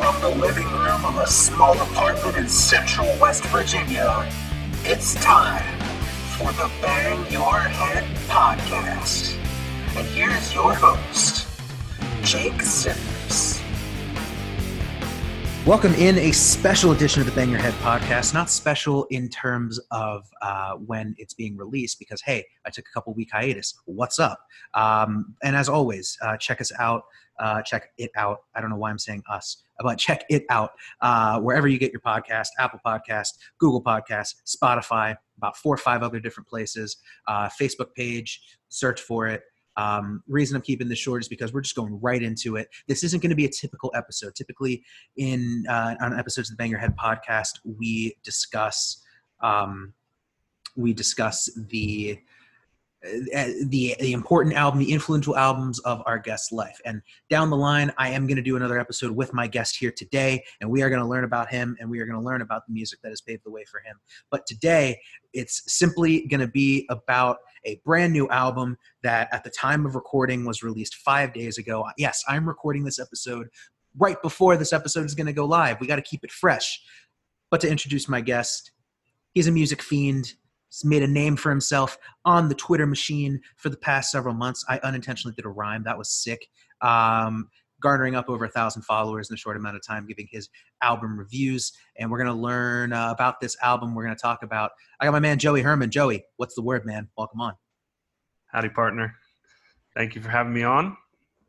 from the living room of a small apartment in central West Virginia, it's time for the Bang Your Head podcast. And here's your host, Jake Simmons. Welcome in a special edition of the Bang Your Head podcast. Not special in terms of uh, when it's being released, because hey, I took a couple week hiatus. What's up? Um, and as always, uh, check us out. Uh, check it out. I don't know why I'm saying us, but check it out uh, wherever you get your podcast: Apple Podcast, Google Podcast, Spotify, about four or five other different places. Uh, Facebook page, search for it. Um, reason I'm keeping this short is because we're just going right into it. This isn't going to be a typical episode. Typically, in uh, on episodes of the Bang Your Head podcast, we discuss um, we discuss the uh, the the important album, the influential albums of our guest's life. And down the line, I am going to do another episode with my guest here today, and we are going to learn about him, and we are going to learn about the music that has paved the way for him. But today, it's simply going to be about a brand new album that, at the time of recording, was released five days ago. Yes, I'm recording this episode right before this episode is going to go live. We got to keep it fresh. But to introduce my guest, he's a music fiend He's made a name for himself on the Twitter machine for the past several months. I unintentionally did a rhyme. That was sick. Um, garnering up over a thousand followers in a short amount of time, giving his album reviews. And we're going to learn uh, about this album. We're going to talk about. I got my man Joey Herman. Joey, what's the word, man? Welcome on. Howdy, partner. Thank you for having me on.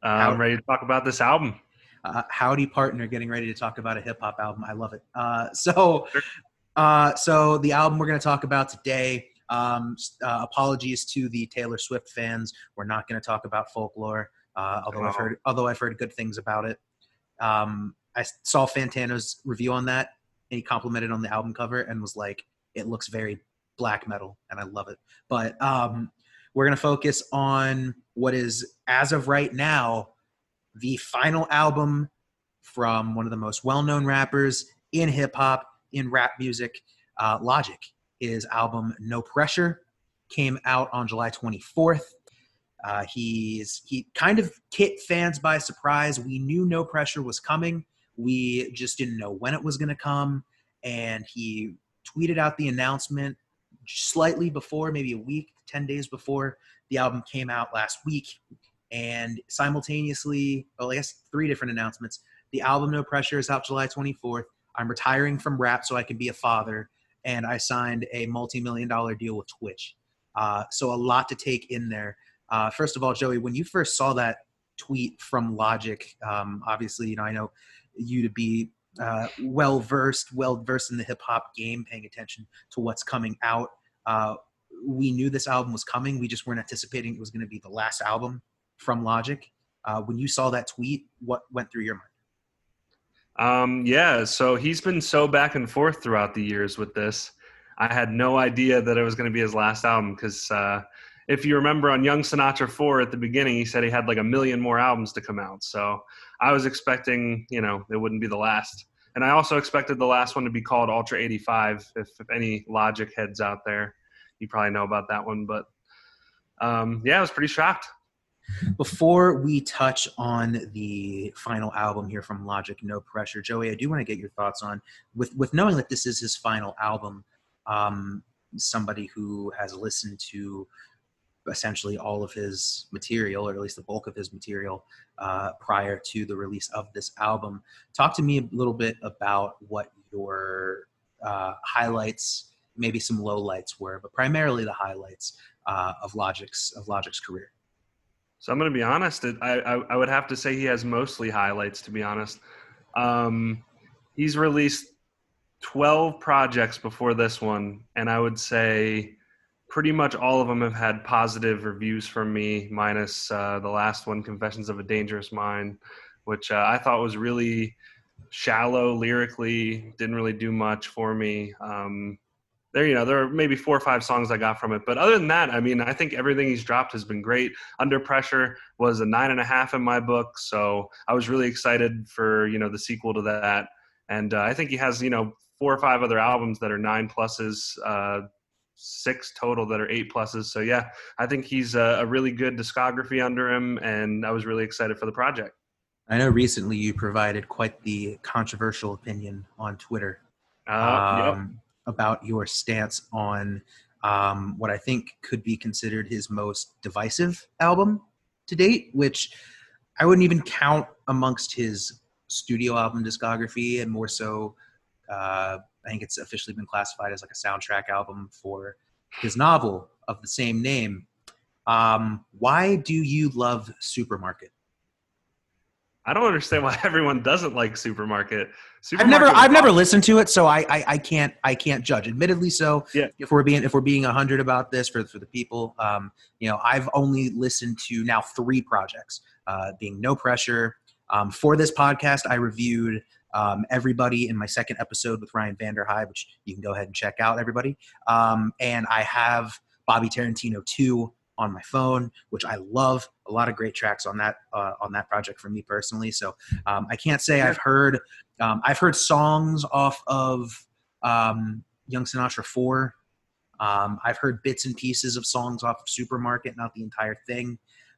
Uh, I'm ready to talk about this album. Uh, howdy, partner. Getting ready to talk about a hip hop album. I love it. Uh, so, uh, so the album we're going to talk about today. Um, uh, apologies to the Taylor Swift fans. We're not going to talk about folklore, uh, although I've heard although I've heard good things about it. Um, I saw Fantano's review on that, and he complimented on the album cover and was like, "It looks very black metal," and I love it. But um, we're going to focus on what is, as of right now, the final album from one of the most well-known rappers in hip hop in rap music. Uh, Logic, his album No Pressure came out on July 24th. Uh, he's he kind of hit fans by surprise. We knew No Pressure was coming. We just didn't know when it was going to come. And he tweeted out the announcement slightly before, maybe a week, 10 days before the album came out last week. And simultaneously, well, I guess three different announcements. The album No Pressure is out July 24th. I'm retiring from rap so I can be a father, and I signed a multi-million dollar deal with Twitch. Uh, so a lot to take in there. Uh, first of all, Joey, when you first saw that tweet from Logic, um, obviously, you know I know you to be uh, well versed, well versed in the hip hop game, paying attention to what's coming out. Uh, we knew this album was coming. We just weren't anticipating it was going to be the last album from Logic. Uh, when you saw that tweet, what went through your mind? Um, yeah, so he's been so back and forth throughout the years with this. I had no idea that it was going to be his last album because uh, if you remember on Young Sinatra 4 at the beginning, he said he had like a million more albums to come out. So I was expecting, you know, it wouldn't be the last. And I also expected the last one to be called Ultra 85. If, if any Logic heads out there, you probably know about that one. But um, yeah, I was pretty shocked. Before we touch on the final album here from Logic, No Pressure, Joey, I do want to get your thoughts on with with knowing that this is his final album. Um, somebody who has listened to essentially all of his material, or at least the bulk of his material, uh, prior to the release of this album. Talk to me a little bit about what your uh, highlights, maybe some lowlights were, but primarily the highlights uh, of Logic's of Logic's career. So I'm going to be honest. I, I, I would have to say he has mostly highlights. To be honest, um, he's released 12 projects before this one, and I would say pretty much all of them have had positive reviews from me, minus uh, the last one, "Confessions of a Dangerous Mind," which uh, I thought was really shallow lyrically, didn't really do much for me. Um, there you know there are maybe four or five songs i got from it but other than that i mean i think everything he's dropped has been great under pressure was a nine and a half in my book so i was really excited for you know the sequel to that and uh, i think he has you know four or five other albums that are nine pluses uh, six total that are eight pluses so yeah i think he's a, a really good discography under him and i was really excited for the project I know recently you provided quite the controversial opinion on Twitter Uh, yep. um, about your stance on um, what I think could be considered his most divisive album to date, which I wouldn't even count amongst his studio album discography, and more so, uh, I think it's officially been classified as like a soundtrack album for his novel of the same name. Um, why do you love Supermarket? I don't understand why everyone doesn't like Supermarket. I've never I've never listened to it, so I, I I can't I can't judge. Admittedly, so Yeah. if we're being if we're being hundred about this for for the people, um, you know, I've only listened to now three projects, uh, being No Pressure. Um, for this podcast, I reviewed um, everybody in my second episode with Ryan Vanderhyde, which you can go ahead and check out, everybody. Um, and I have Bobby Tarantino two on my phone, which I love. A lot of great tracks on that uh, on that project for me personally. So um, I can't say I've heard um, I've heard songs off of um, Young Sinatra 4. Um, I've heard bits and pieces of songs off of Supermarket, not the entire thing,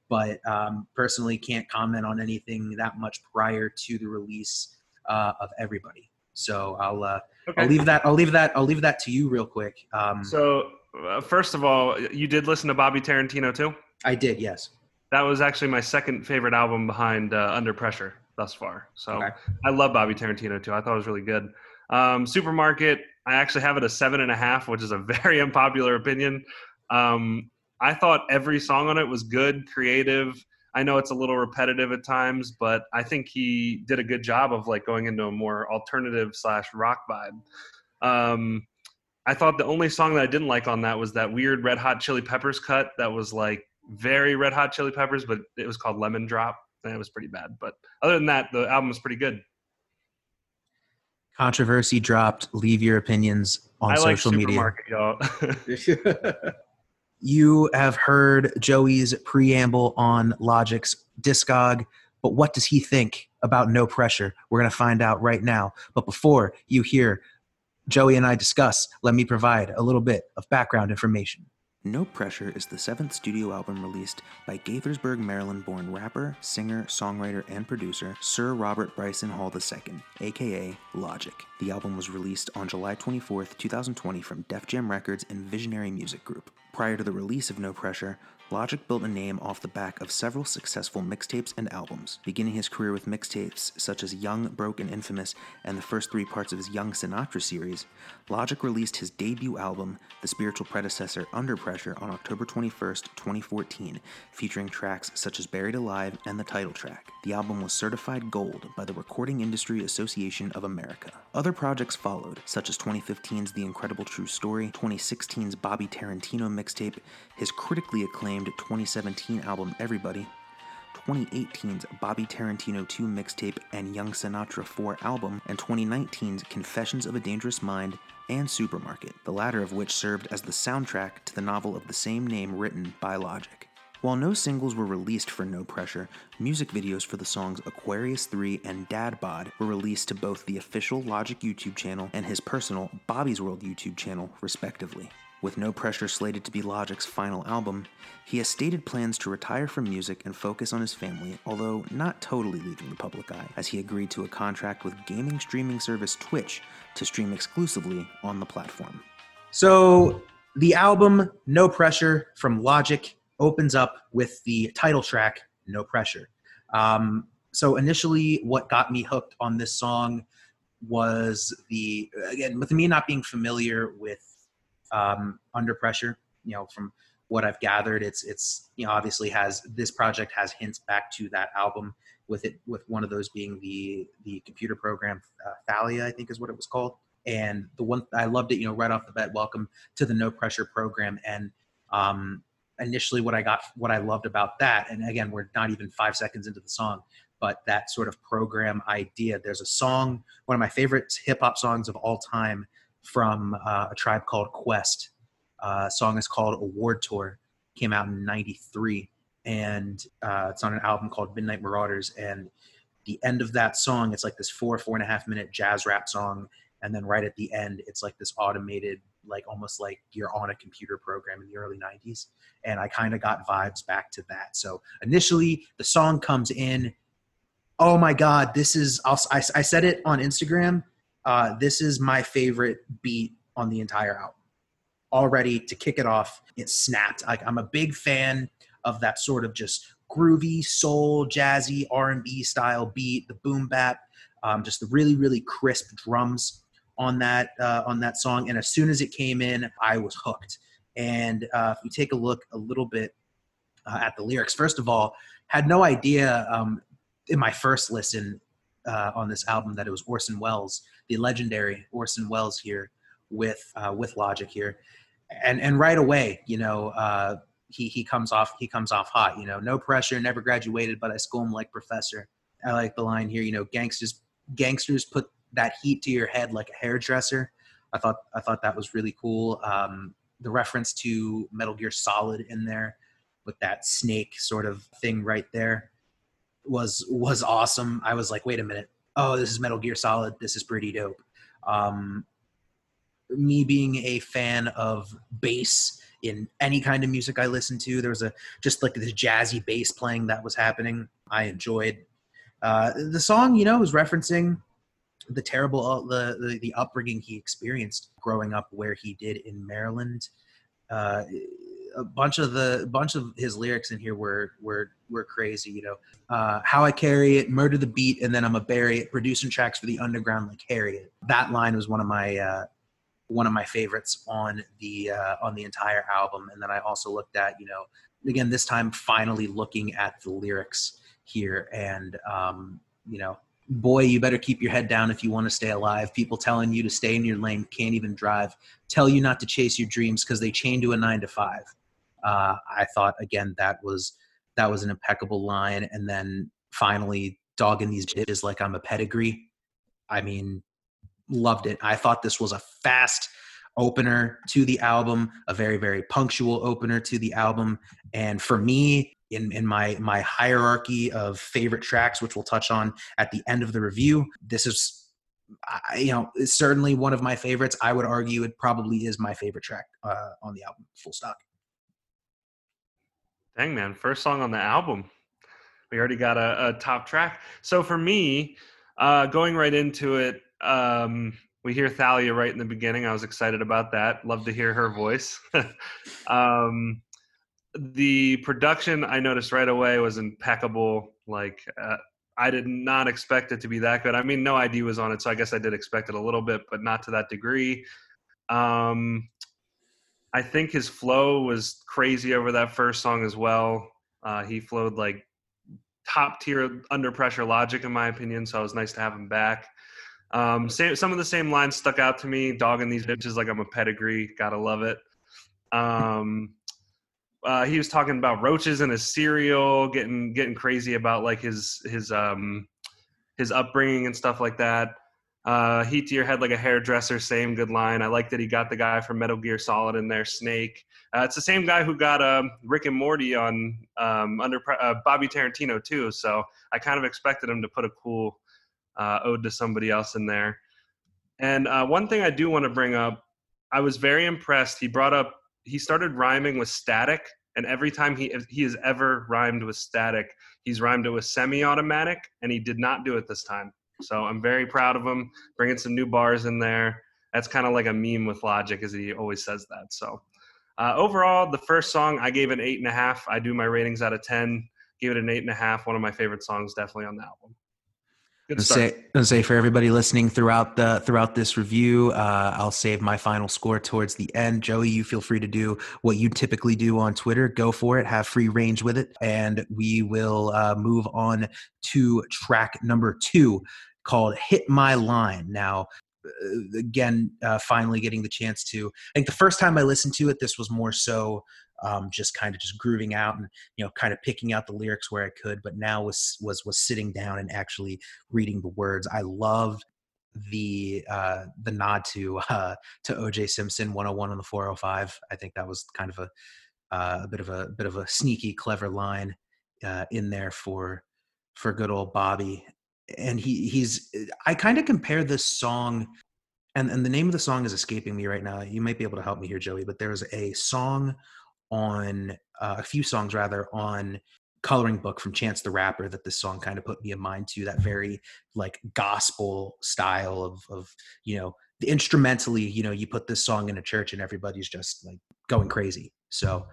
but um, personally can't comment on anything that much prior to the release uh, of Everybody. So I'll uh, Okay. I'll leave that I'll leave that I'll leave that to you real quick. Um, So, uh, first of all, you did listen to Bobby Tarantino 2? I did, yes. That was actually my second favorite album behind uh, Under Pressure thus far. So Okay. I love Bobby Tarantino 2. I thought it was really good. Um, Supermarket, I actually have it a seven and a half, which is a very unpopular opinion. Um, I thought every song on it was good, creative. I know it's a little repetitive at times, but I think he did a good job of like going into a more alternative slash rock vibe. Um, I thought the only song that I didn't like on that was that weird Red Hot Chili Peppers cut that was like very Red Hot Chili Peppers, but it was called Lemon Drop, and it was pretty bad. But other than that, the album was pretty good. Controversy dropped. Leave your opinions on I like social media. Supermarket, y'all. you have heard Joey's preamble on Logic's Discog, but what does he think about No Pressure? We're going to find out right now. But before you hear Joey and I discuss, let me provide a little bit of background information. No Pressure is the seventh studio album released by Gaithersburg, Maryland born rapper, singer, songwriter, and producer Sir Robert Bryson Hall II, aka Logic. The album was released on July 24th, 2020 from Def Jam Records and Visionary Music Group. Prior to the release of No Pressure, Logic built a name off the back of several successful mixtapes and albums, beginning his career with mixtapes such as Young, Broke, and Infamous and the first three parts of his Young Sinatra series. Logic released his debut album, the spiritual predecessor Under Pressure, on October 21st, 2014, featuring tracks such as Buried Alive and the title track. The album was certified gold by the Recording Industry Association of America. Other projects followed, such as 2015's The Incredible True Story, 2016's Bobby Tarantino mixtape, his critically acclaimed 2017 album Everybody, 2018's Bobby Tarantino 2 mixtape and Young Sinatra 4 album, and 2019's Confessions of a Dangerous Mind and Supermarket, the latter of which served as the soundtrack to the novel of the same name written by Logic. While no singles were released for No Pressure, music videos for the songs Aquarius 3 and Dad Bod were released to both the official Logic YouTube channel and his personal Bobby's World YouTube channel, respectively. With No Pressure slated to be Logic's final album, he has stated plans to retire from music and focus on his family, although not totally leaving the public eye, as he agreed to a contract with gaming streaming service Twitch to stream exclusively on the platform. So, the album No Pressure from Logic opens up with the title track No Pressure. Um, so, initially, what got me hooked on this song was the, again, with me not being familiar with um, Under Pressure, you know, from what I've gathered, it's it's you know obviously has this project has hints back to that album with it with one of those being the the computer program uh, Thalia I think is what it was called. And the one I loved it you know right off the bat welcome to the no pressure program. And um, initially what I got what I loved about that and again we're not even five seconds into the song but that sort of program idea there's a song one of my favorite hip hop songs of all time from uh, a tribe called Quest uh, song is called Award Tour. Came out in '93, and uh, it's on an album called Midnight Marauders. And the end of that song, it's like this four four and a half minute jazz rap song, and then right at the end, it's like this automated, like almost like you're on a computer program in the early '90s. And I kind of got vibes back to that. So initially, the song comes in oh my god, this is I'll, I, I said it on Instagram. Uh, this is my favorite beat on the entire album. Already to kick it off, it snapped. Like I'm a big fan of that sort of just groovy soul, jazzy R and B style beat, the boom bap, um, just the really really crisp drums on that uh, on that song. And as soon as it came in, I was hooked. And uh, if we take a look a little bit uh, at the lyrics, first of all, had no idea um, in my first listen uh, on this album that it was Orson Welles, the legendary Orson Welles here with uh, with Logic here, and and right away, you know, uh, he he comes off he comes off hot. You know, no pressure, never graduated, but I school him like professor. I like the line here. You know, gangsters gangsters put that heat to your head like a hairdresser. I thought I thought that was really cool. Um, the reference to Metal Gear Solid in there with that snake sort of thing right there was was awesome. I was like, wait a minute, oh, this is Metal Gear Solid. This is pretty dope. Um, me being a fan of bass in any kind of music I listen to, there was a just like this jazzy bass playing that was happening. I enjoyed. Uh, the song, you know, was referencing the terrible uh, the, the, the upbringing he experienced growing up where he did in Maryland. Uh, a bunch of the bunch of his lyrics in here were were were crazy. You know, uh, how I carry it, murder the beat, and then I'm a bury it. Producing tracks for the underground like Harriet. That line was one of my uh, one of my favorites on the uh, on the entire album. And then I also looked at you know again this time finally looking at the lyrics here and um, you know boy, you better keep your head down if you want to stay alive. People telling you to stay in your lane can't even drive. Tell you not to chase your dreams because they chain to a nine to five. Uh, I thought again that was that was an impeccable line, and then finally dogging these bitches like I'm a pedigree. I mean, loved it. I thought this was a fast opener to the album, a very very punctual opener to the album, and for me, in, in my my hierarchy of favorite tracks, which we'll touch on at the end of the review. This is, I, you know, certainly one of my favorites. I would argue it probably is my favorite track uh, on the album. Full stop. Dang man, first song on the album. We already got a, a top track. So for me, uh, going right into it, um, we hear Thalia right in the beginning. I was excited about that. Love to hear her voice. um, the production I noticed right away was impeccable. Like uh, I did not expect it to be that good. I mean, No I.D. was on it, so I guess I did expect it a little bit, but not to that degree. Um, I think his flow was crazy over that first song as well. Uh, he flowed like top tier under pressure logic, in my opinion. So it was nice to have him back. Um, same, some of the same lines stuck out to me. Dogging these bitches like I'm a pedigree. Gotta love it. Um, uh, he was talking about roaches in his cereal, getting getting crazy about like his his um his upbringing and stuff like that. Uh, heat to your head like a hairdresser, same good line. I like that he got the guy from Metal Gear Solid in there, Snake. Uh, it's the same guy who got um, Rick and Morty on um, under uh, Bobby Tarantino 2. So I kind of expected him to put a cool uh, ode to somebody else in there. And uh, one thing I do want to bring up, I was very impressed. He brought up he started rhyming with static, and every time he he has ever rhymed with static, he's rhymed it with semi-automatic, and he did not do it this time. So I'm very proud of him bringing some new bars in there. That's kind of like a meme with Logic, as he always says that. So uh, overall, the first song I gave an eight and a half. I do my ratings out of ten. Give it an eight and a half. One of my favorite songs, definitely on the album. Good start. say, say for everybody listening throughout the throughout this review, uh, I'll save my final score towards the end. Joey, you feel free to do what you typically do on Twitter. Go for it. Have free range with it, and we will uh, move on to track number two, called "Hit My Line." Now, uh, again, uh, finally getting the chance to. I think the first time I listened to it, this was more so um, just kind of just grooving out and you know kind of picking out the lyrics where I could. But now was was was sitting down and actually reading the words. I loved the uh, the nod to uh, to OJ Simpson 101 on the 405. I think that was kind of a uh, a bit of a, a bit of a sneaky, clever line uh, in there for for good old Bobby. And he he's I kind of compare this song and and the name of the song is escaping me right now. You might be able to help me here, Joey. But there's a song on uh, a few songs rather on coloring book from Chance the Rapper that this song kind of put me in mind to that very like gospel style of of you know the instrumentally you know you put this song in a church and everybody's just like going crazy so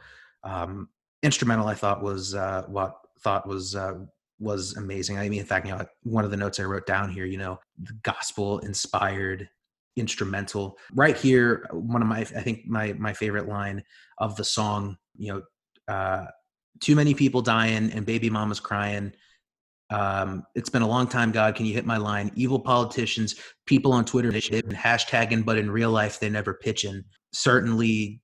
um instrumental i thought was uh what thought was uh was amazing i mean in fact you know one of the notes i wrote down here you know the gospel inspired instrumental right here one of my i think my my favorite line of the song you know uh too many people dying and baby mama's crying um, it's been a long time, God. Can you hit my line? Evil politicians, people on Twitter, hashtagging, but in real life, they never pitching. Certainly,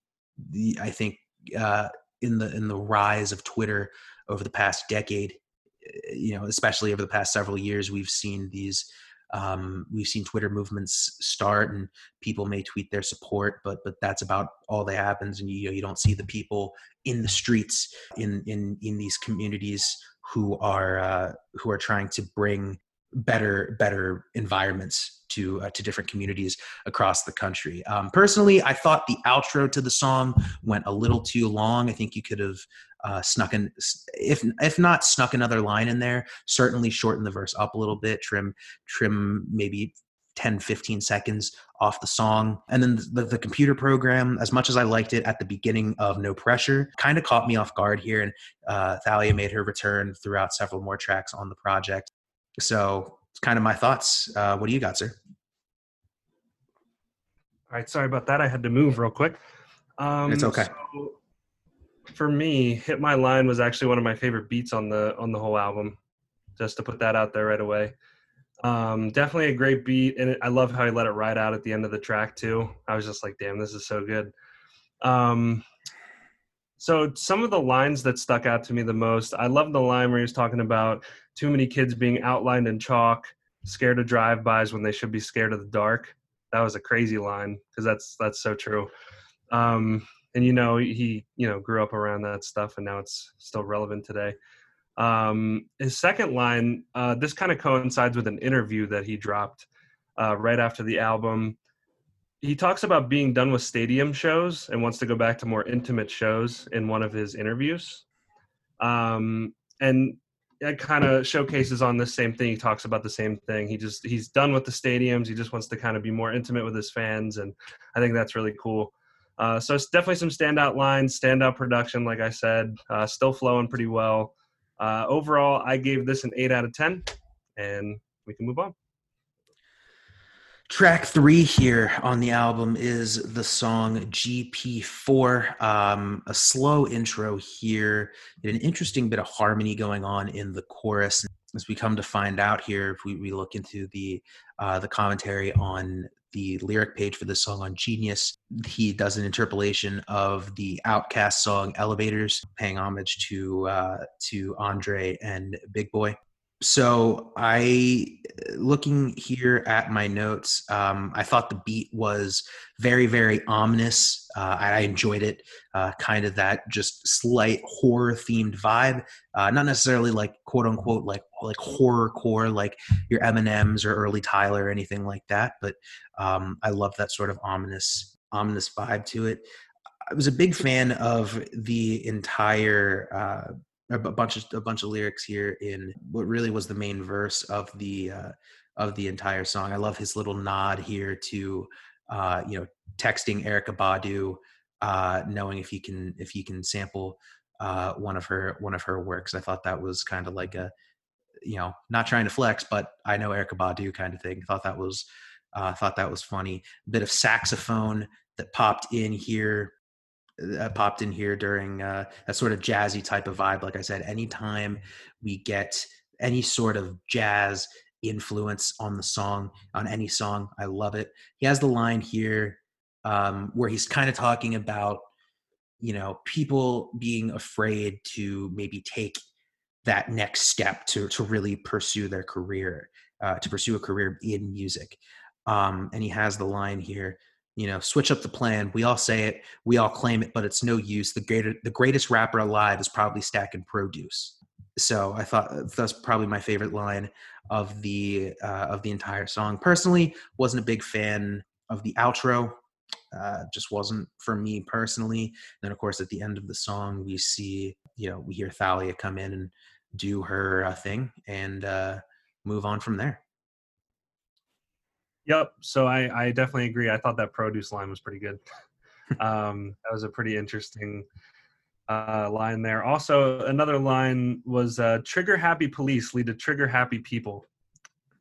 the, I think uh, in the in the rise of Twitter over the past decade, you know, especially over the past several years, we've seen these um, we've seen Twitter movements start, and people may tweet their support, but but that's about all that happens, and you know, you don't see the people in the streets in in in these communities who are uh, who are trying to bring better better environments to uh, to different communities across the country. Um, personally, I thought the outro to the song went a little too long. I think you could have uh, snuck in, if if not snuck another line in there, certainly shorten the verse up a little bit, trim trim maybe 10 15 seconds off the song. And then the, the, computer program as much as i liked it at the beginning of no pressure kind of caught me off guard here and uh, thalia made her return throughout several more tracks on the project. So it's kind of my thoughts. Uh, what do you got sir? All right sorry about that. I had to move real quick. Um, it's okay. so for me hit my line was actually one of my favorite beats on the on the whole album just to put that out there right away um, definitely a great beat, and I love how he let it ride out at the end of the track too. I was just like, "Damn, this is so good." Um, so some of the lines that stuck out to me the most, I love the line where he was talking about too many kids being outlined in chalk, scared of drive-bys when they should be scared of the dark. That was a crazy line because that's that's so true. Um, and you know, he you know grew up around that stuff, and now it's still relevant today. Um, his second line, uh, this kind of coincides with an interview that he dropped uh, right after the album. He talks about being done with stadium shows and wants to go back to more intimate shows in one of his interviews. Um, and it kind of showcases on the same thing. He talks about the same thing. He just he's done with the stadiums. He just wants to kind of be more intimate with his fans, and I think that's really cool. Uh, so it's definitely some standout lines, standout production. Like I said, uh, still flowing pretty well. Uh, overall, I gave this an 8 out of 10, and we can move on. Track three here on the album is the song GP4. Um, a slow intro here, an interesting bit of harmony going on in the chorus. As we come to find out here, if we, we look into the uh, the commentary on the lyric page for the song on Genius. He does an interpolation of the OutKast song "Elevators," paying homage to uh, to Andre and Big Boi so i looking here at my notes um, i thought the beat was very very ominous. Uh, I, enjoyed it uh, kind of that just slight horror themed vibe. Uh, not necessarily like quote unquote like like horror core like your eminems or early tyler or anything like that but um, i love that sort of ominous ominous vibe to it. I was a big fan of the entire uh, a bunch of a bunch of lyrics here in what really was the main verse of the uh, of the entire song. I love his little nod here to uh, you know texting Erykah Badu, uh, knowing if he can if he can sample uh, one of her one of her works. I thought that was kind of like a you know not trying to flex, but I know Erykah Badu kind of thing. Thought that was uh, thought that was funny. A bit of saxophone that popped in here uh, popped in here during uh, a sort of jazzy type of vibe. Like I said, anytime we get any sort of jazz influence on the song, on any song, I love it. He has the line here um, where he's kind of talking about, you know, people being afraid to maybe take that next step to to really pursue their career, uh, to pursue a career in music. Um, and he has the line here you know switch up the plan we all say it we all claim it but it's no use the greater the greatest rapper alive is probably stacking produce so i thought uh, that's probably my favorite line of the uh, of the entire song personally wasn't a big fan of the outro uh, just wasn't for me personally. And then, of course, at the end of the song, we see, you know, we hear Thalia come in and do her uh, thing and uh, move on from there. Yep. So I, I definitely agree. I thought that produce line was pretty good. um, that was a pretty interesting uh, line there. Also, another line was uh, "Trigger happy police lead to trigger happy people."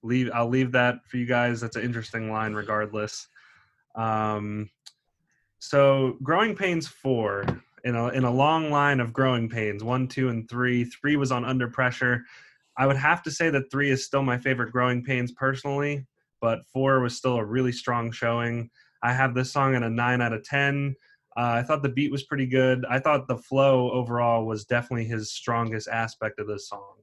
Leave. I'll leave that for you guys. That's an interesting line, regardless. Um, so, growing pains four in a in a long line of growing pains. One, two, and three. Three was on under pressure. I would have to say that three is still my favorite growing pains personally, but four was still a really strong showing. I have this song at a nine out of ten. Uh, I thought the beat was pretty good. I thought the flow overall was definitely his strongest aspect of this song.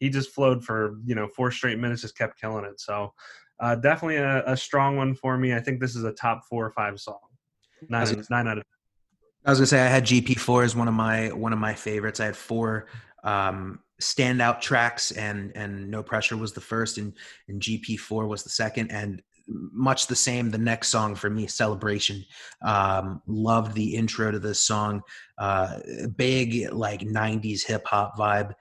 He just flowed for you know four straight minutes, just kept killing it. So uh, definitely a, a, strong one for me. I think this is a top four or five song. Nine, nine out of. 10. I was gonna say I had GP four as one of my one of my favorites. I had four um, standout tracks, and and No Pressure was the first, and and GP four was the second, and much the same the next song for me celebration. Um loved the intro to this song. Uh big like 90s hip hop vibe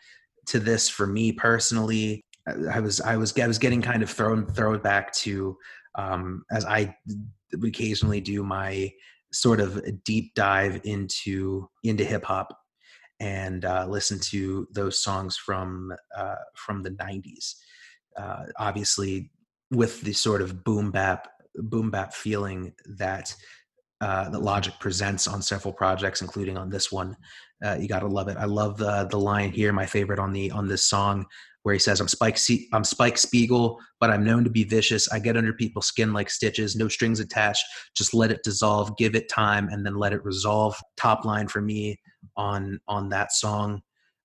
to this for me personally. I was i was i was getting kind of thrown thrown back to um as i occasionally do my sort of deep dive into into hip hop and uh, listen to those songs from uh, from the 90s uh, obviously with the sort of boom bap boom bap feeling that uh, that Logic presents on several projects, including on this one. Uh, you gotta love it. I love the the line here, my favorite on the on this song, where he says, "I'm Spike C- I'm Spike Spiegel, but I'm known to be vicious. I get under people's skin like stitches, no strings attached. Just let it dissolve, give it time, and then let it resolve." Top line for me on on that song.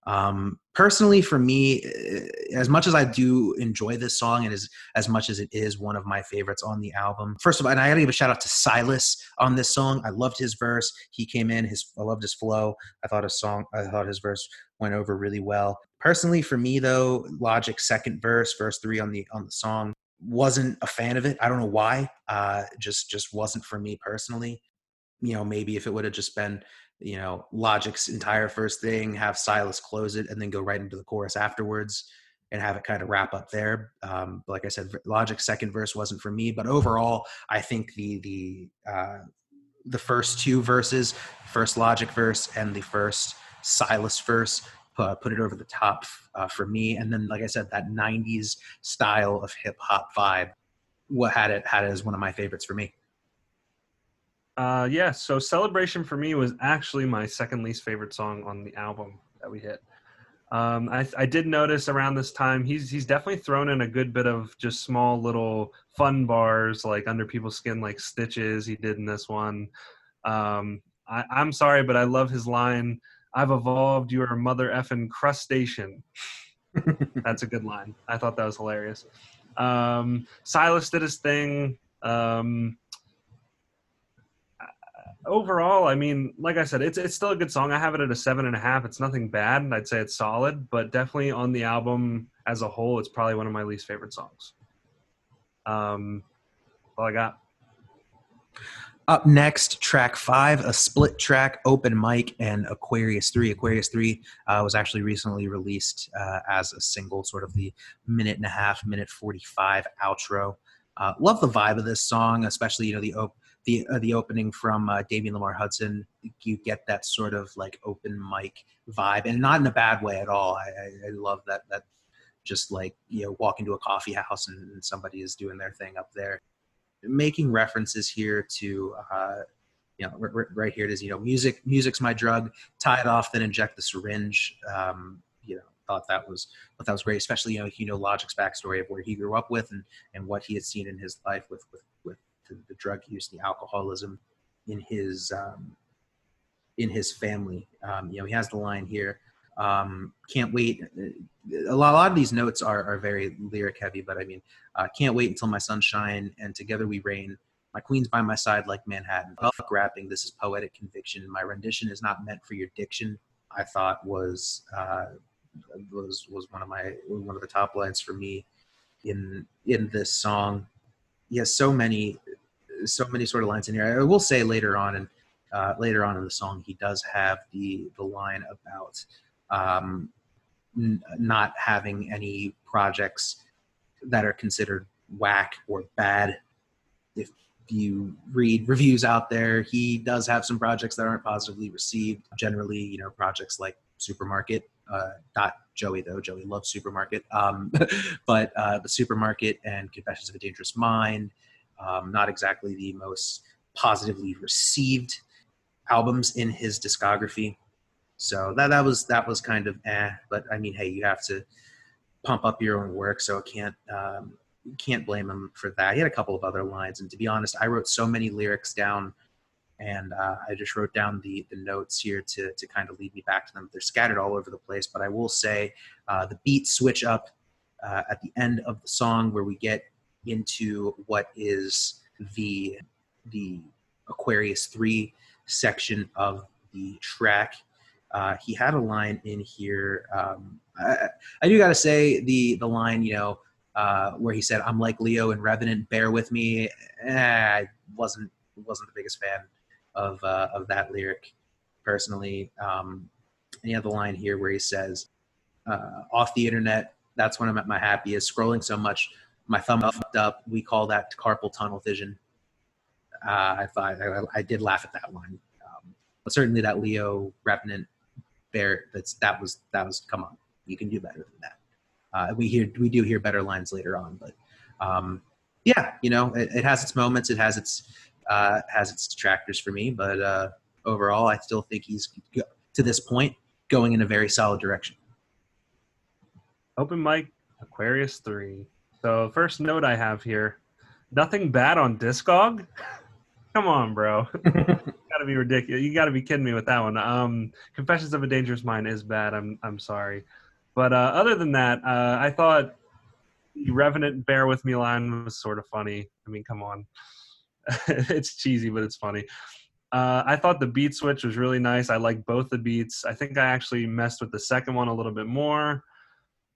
Um, personally, for me, eh, as much as I do enjoy this song and as as much as it is one of my favorites on the album, first of all, and I got to give a shout out to Silas on this song. I loved his verse. He came in. His I loved his flow. I thought his song. I thought his verse went over really well. Personally, for me though, Logic's second verse, verse three on the on the song, wasn't a fan of it. I don't know why. Uh, just just wasn't for me personally. You know, maybe if it would have just been you know logic's entire first thing have silas close it and then go right into the chorus afterwards and have it kind of wrap up there. Um, like i said logic's second verse wasn't for me but overall i think the the uh, the first two verses first logic verse and the first silas verse uh, put it over the top uh, for me. And then like i said that 90s style of hip hop vibe what had it had it as one of my favorites for me uh, yeah, so Celebration for me was actually my second least favorite song on the album that we hit. Um, I, I did notice around this time he's he's definitely thrown in a good bit of just small little fun bars like under people's skin like stitches he did in this one. Um, I, I'm sorry, but I love his line. I've evolved. You are a mother effing crustacean. That's a good line. I thought that was hilarious. Um, Silas did his thing. Um, overall, I mean, like I said, it's it's still a good song. I have it at a seven and a half. It's nothing bad. I'd say it's solid, but definitely on the album as a whole, it's probably one of my least favorite songs. Um, all I got. Up next, track five, a split track, open mic, and Aquarius 3. Aquarius 3 uh, was actually recently released uh, as a single, sort of the minute and a half, minute 45 outro. Uh, love the vibe of this song, especially, you know, the op- the uh, the opening from uh, Lamar Hudson, you get that sort of like open mic vibe, and not in a bad way at all. I, I, I love that that just like you know walk into a coffee house and, and somebody is doing their thing up there, making references here to. Uh, you know, right, right here it is. You know, music. Music's my drug. Tie it off, then inject the syringe. Um, you know, thought that was thought that was great, especially you know you know Logic's backstory of where he grew up with and and what he had seen in his life with with the, the drug use, and the alcoholism in his um, in his family. Um, you know, he has the line here. Um, can't wait. A lot, a lot of these notes are, are very lyric heavy, but I mean, uh, can't wait until my sunshine and together we reign. My queen's by my side like Manhattan. Fuck rapping. This is poetic conviction. My rendition is not meant for your diction. I thought was uh, was was one of my one of the top lines for me in in this song. He has so many so many sort of lines in here. I will say later on and uh, later on in the song, he does have the the line about um, n- not having any projects that are considered whack or bad. If you read reviews out there, he does have some projects that aren't positively received. Generally, you know, projects like Supermarket, uh, not Joey though. Joey loves Supermarket, um, but uh, the Supermarket and Confessions of a Dangerous Mind, um, not exactly the most positively received albums in his discography. So that that was that was kind of eh. But I mean, hey, you have to pump up your own work, so I can't um, can't blame him for that. He had a couple of other lines, and to be honest, I wrote so many lyrics down, and uh, I just wrote down the the notes here to to kind of lead me back to them. They're scattered all over the place, but I will say uh, the beats switch up uh, at the end of the song where we get into what is the the Aquarius three section of the track. Uh, he had a line in here. Um, I, I, do got to say the the line, you know, uh, where he said, "I'm like Leo and Revenant, bear with me." Eh, I wasn't wasn't the biggest fan of uh, of that lyric personally. Um, and he had the line here where he says, uh, "Off the internet, that's when I'm at my happiest. Scrolling so much, my thumb fucked up. We call that carpal tunnel vision." Uh, I I, I, did laugh at that one, um, but certainly that Leo Revenant bear that's that was that was come on, you can do better than that. Uh, we hear we do hear better lines later on, but um, yeah, you know, it, it, has its moments. It has its uh, has its detractors for me, but uh, overall, I still think he's to this point going in a very solid direction. Open mic Aquarius three. So first note I have here, nothing bad on Discog. Come on, bro. gotta be ridiculous. You gotta be kidding me with that one. Um, Confessions of a Dangerous Mind is bad. I'm I'm sorry. But uh, other than that, uh, I thought the Revenant Bear With Me line was sort of funny. I mean, come on. it's cheesy, but it's funny. Uh, I thought the beat switch was really nice. I like both the beats. I think I actually messed with the second one a little bit more.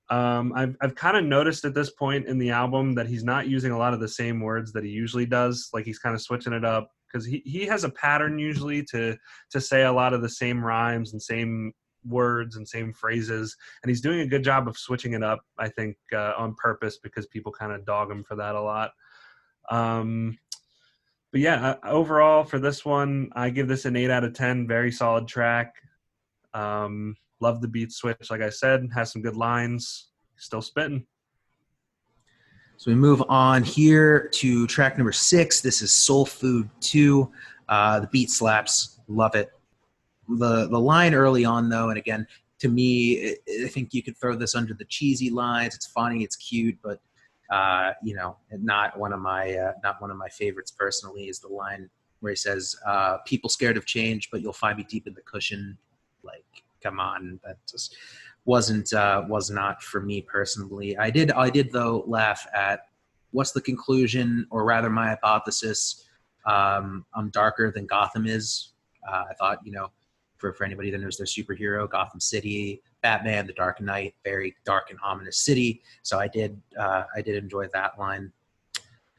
Um, I've, I've kind of noticed at this point in the album that he's not using a lot of the same words that he usually does. Like he's kind of switching it up because he, he has a pattern usually to to say a lot of the same rhymes and same words and same phrases and he's doing a good job of switching it up i think uh, on purpose because people kind of dog him for that a lot um, but yeah uh, overall for this one i give this an 8 out of 10 very solid track um, love the beat switch like i said has some good lines. Still spitting. So we move on here to track number six. This is soul food 2 uh, the beat slaps. Love it. The the line early on though, and again, to me, I think you could throw this under the cheesy lines. It's funny, it's cute, but uh, you know, not one of my uh, not one of my favorites personally is the line where he says, uh, "People scared of change, but you'll find me deep in the cushion." Like, come on, that just wasn't uh, was not for me personally. I did I did though laugh at what's the conclusion, or rather, my hypothesis. Um, I'm darker than Gotham is. Uh, I thought, you know, for, for anybody that knows their superhero, Gotham City, Batman, The Dark Knight, very dark and ominous city. So I did uh, I did enjoy that line.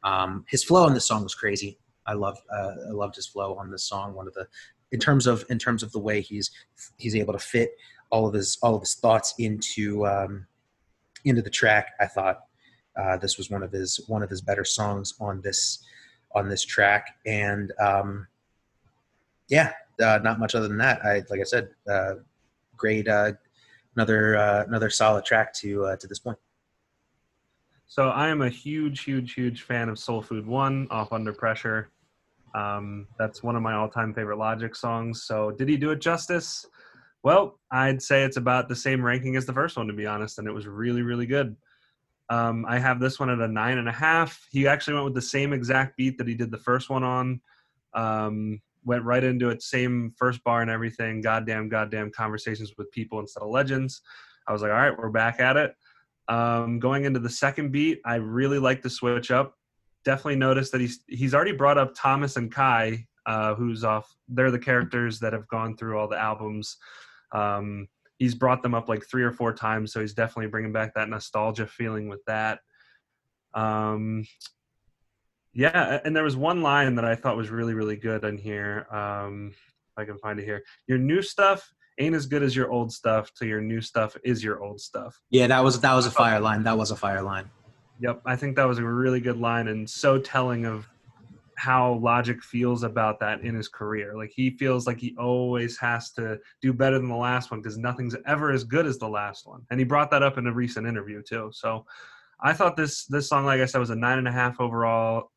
Um, his flow on this song was crazy. I love uh, I loved his flow on this song. One of the in terms of in terms of the way he's he's able to fit all of his all of his thoughts into um, into the track. I thought uh, this was one of his one of his better songs on this on this track, and um, yeah, uh, not much other than that. I like I said, uh, great, uh, another uh, another solid track to uh, to this point. So I am a huge, huge, huge fan of Soul Food One, Off Under Pressure. Um, that's one of my all-time favorite Logic songs. So did he do it justice? Well, I'd say it's about the same ranking as the first one, to be honest, and it was really, really good. Um, I have this one at a nine and a half. He actually went with the same exact beat that he did the first one on. Um, went right into it, same first bar and everything. Goddamn, goddamn conversations with people instead of legends. I was like, all right, we're back at it. Um, going into the second beat, I really like the switch up. Definitely noticed that he's he's already brought up Thomas and Kai, uh, who's off. They're the characters that have gone through all the albums. Um, he's brought them up like three or four times, so he's definitely bringing back that nostalgia feeling with that. Um, Yeah, and there was one line that I thought was really, really good in here. Um, if I can find it here. Your new stuff ain't as good as your old stuff. To your new stuff is your old stuff. Yeah, that was that was a fire line. That was a fire line. Yep, I think that was a really good line and so telling of how Logic feels about that in his career. Like he feels like he always has to do better than the last one because nothing's ever as good as the last one. And he brought that up in a recent interview too. So I thought this this song, like I said, was a nine and a half overall.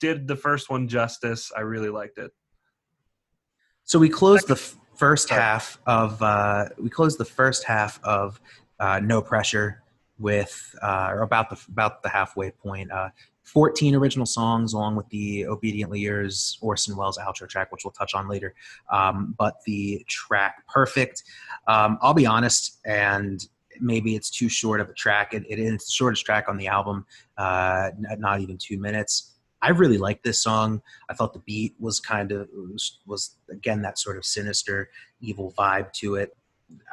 Did the first one justice. I really liked it. So we closed the f- first half of uh, we closed the first half of uh, No Pressure with uh, or about the about the halfway point. Uh, 14 original songs along with the Obediently Yours Orson Welles outro track, which we'll touch on later. Um, but the track Perfect, um, I'll be honest, and maybe it's too short of a track. It, it is the shortest track on the album, uh, not even two minutes. I really like this song. I thought the beat was kind of was, was again that sort of sinister, evil vibe to it.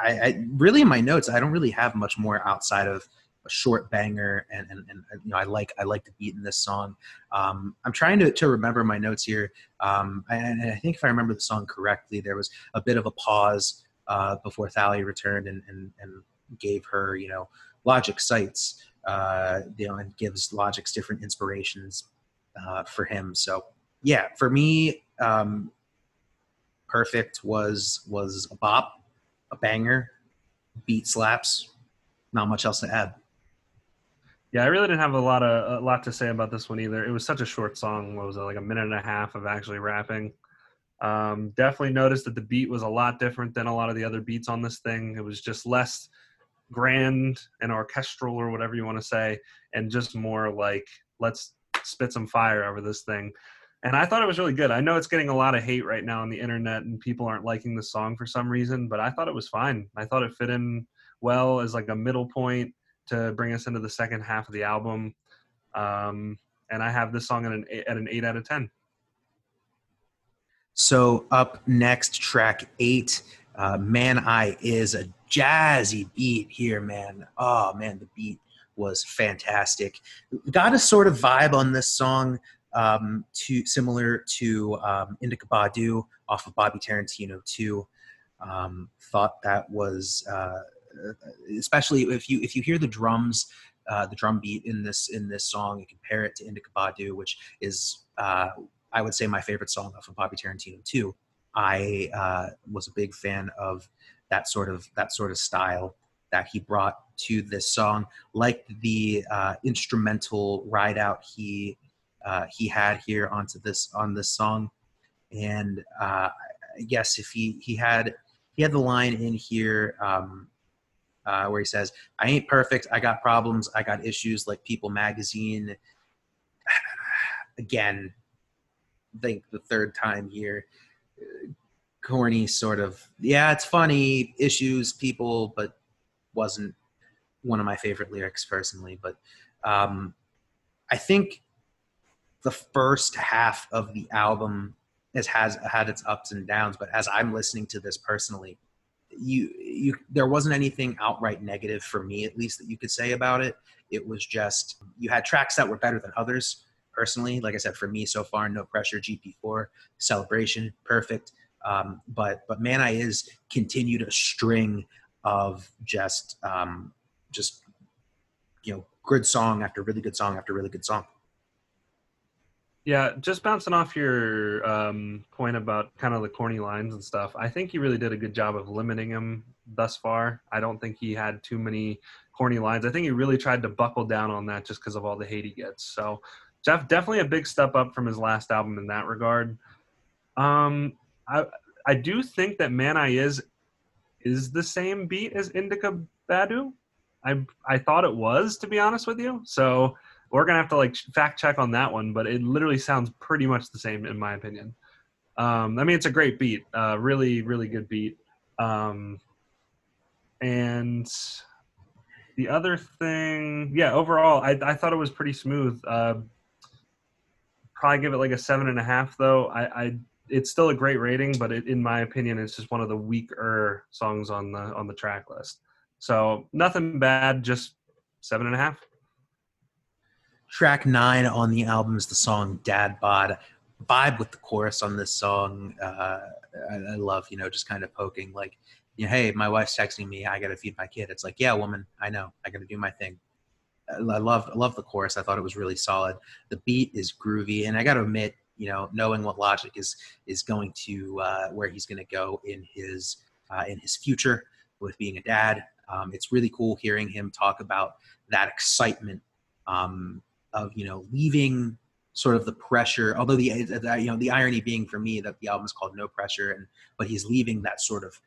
I, I, really in my notes I don't really have much more outside of a short banger and, and, and you know I like I like the beat in this song. Um, I'm trying to, to remember my notes here, um, and, and, I think if I remember the song correctly, there was a bit of a pause uh, before Thalia returned and, and, and gave her you know Logic cites uh, you know and gives Logic's different inspirations uh, for him. So yeah, for me, um, perfect was was a bop, a banger, beat slaps. Not much else to add. Yeah, I really didn't have a lot of a lot to say about this one either. It was such a short song. What was it like a minute and a half of actually rapping? Um, definitely noticed that the beat was a lot different than a lot of the other beats on this thing. It was just less grand and orchestral or whatever you want to say, and just more like let's spit some fire over this thing. And I thought it was really good. I know it's getting a lot of hate right now on the internet and people aren't liking the song for some reason, but I thought it was fine. I thought it fit in well as like a middle point to bring us into the second half of the album. Um, and I have this song at an eight, at an eight out of ten. So up next, track eight, uh, "Man I" is a jazzy beat here, man. Oh man, the beat was fantastic. Got a sort of vibe on this song um, to similar to um, Indica Badu off of Bobby Tarantino 2. Um, thought that was uh, especially if you if you hear the drums, uh, the drum beat in this in this song, and compare it to Indica Badu, which is uh, I would say my favorite song off of Bobby Tarantino 2. I uh, was a big fan of that sort of that sort of style that he brought to this song, like the uh, instrumental ride out he uh, he had here onto this on this song. And uh, I guess if he he had he had the line in here um, uh, where he says, "I ain't perfect. I got problems. I got issues." Like People Magazine. Again, I think the third time here corny sort of yeah it's funny issues people but wasn't one of my favorite lyrics personally, but um, I think the first half of the album has has had its ups and downs. But as I'm listening to this personally, you you there wasn't anything outright negative for me, at least that you could say about it. It was just you had tracks that were better than others. Personally, like I said, for me so far, no pressure. GP4 celebration, perfect. Um, but but man, I is continued a string of just um, just you know good song after really good song after really good song. Yeah, just bouncing off your um, point about kind of the corny lines and stuff. I think he really did a good job of limiting him thus far. I don't think he had too many corny lines. I think he really tried to buckle down on that just because of all the hate he gets. So, Jeff, definitely a big step up from his last album in that regard. Um, I I do think that Man I Is is the same beat as Indica Badu. I I thought it was, to be honest with you. So we're gonna have to like fact check on that one, but it literally sounds pretty much the same in my opinion. Um, I mean, it's a great beat, uh, really, really good beat. Um, and the other thing, yeah, overall, I, I thought it was pretty smooth. Uh, probably give it like a seven and a half, though. I, I it's still a great rating, but it, in my opinion, it's just one of the weaker songs on the on the track list. So nothing bad, just seven and a half. Track nine on the album is the song Dad Bod. Vibe with the chorus on this song. Uh, I, I love, you know, just kind of poking like, you know, hey, my wife's texting me. I got to feed my kid. It's like, yeah, woman, I know. I got to do my thing. I love, I love the chorus. I thought it was really solid. The beat is groovy, and I got to admit, you know, knowing what Logic is is going to uh, where he's going to go in his uh, in his future with being a dad, um, it's really cool hearing him talk about that excitement um, of you know leaving sort of the pressure. Although the you know the irony being for me that the album is called No Pressure, and but he's leaving that sort of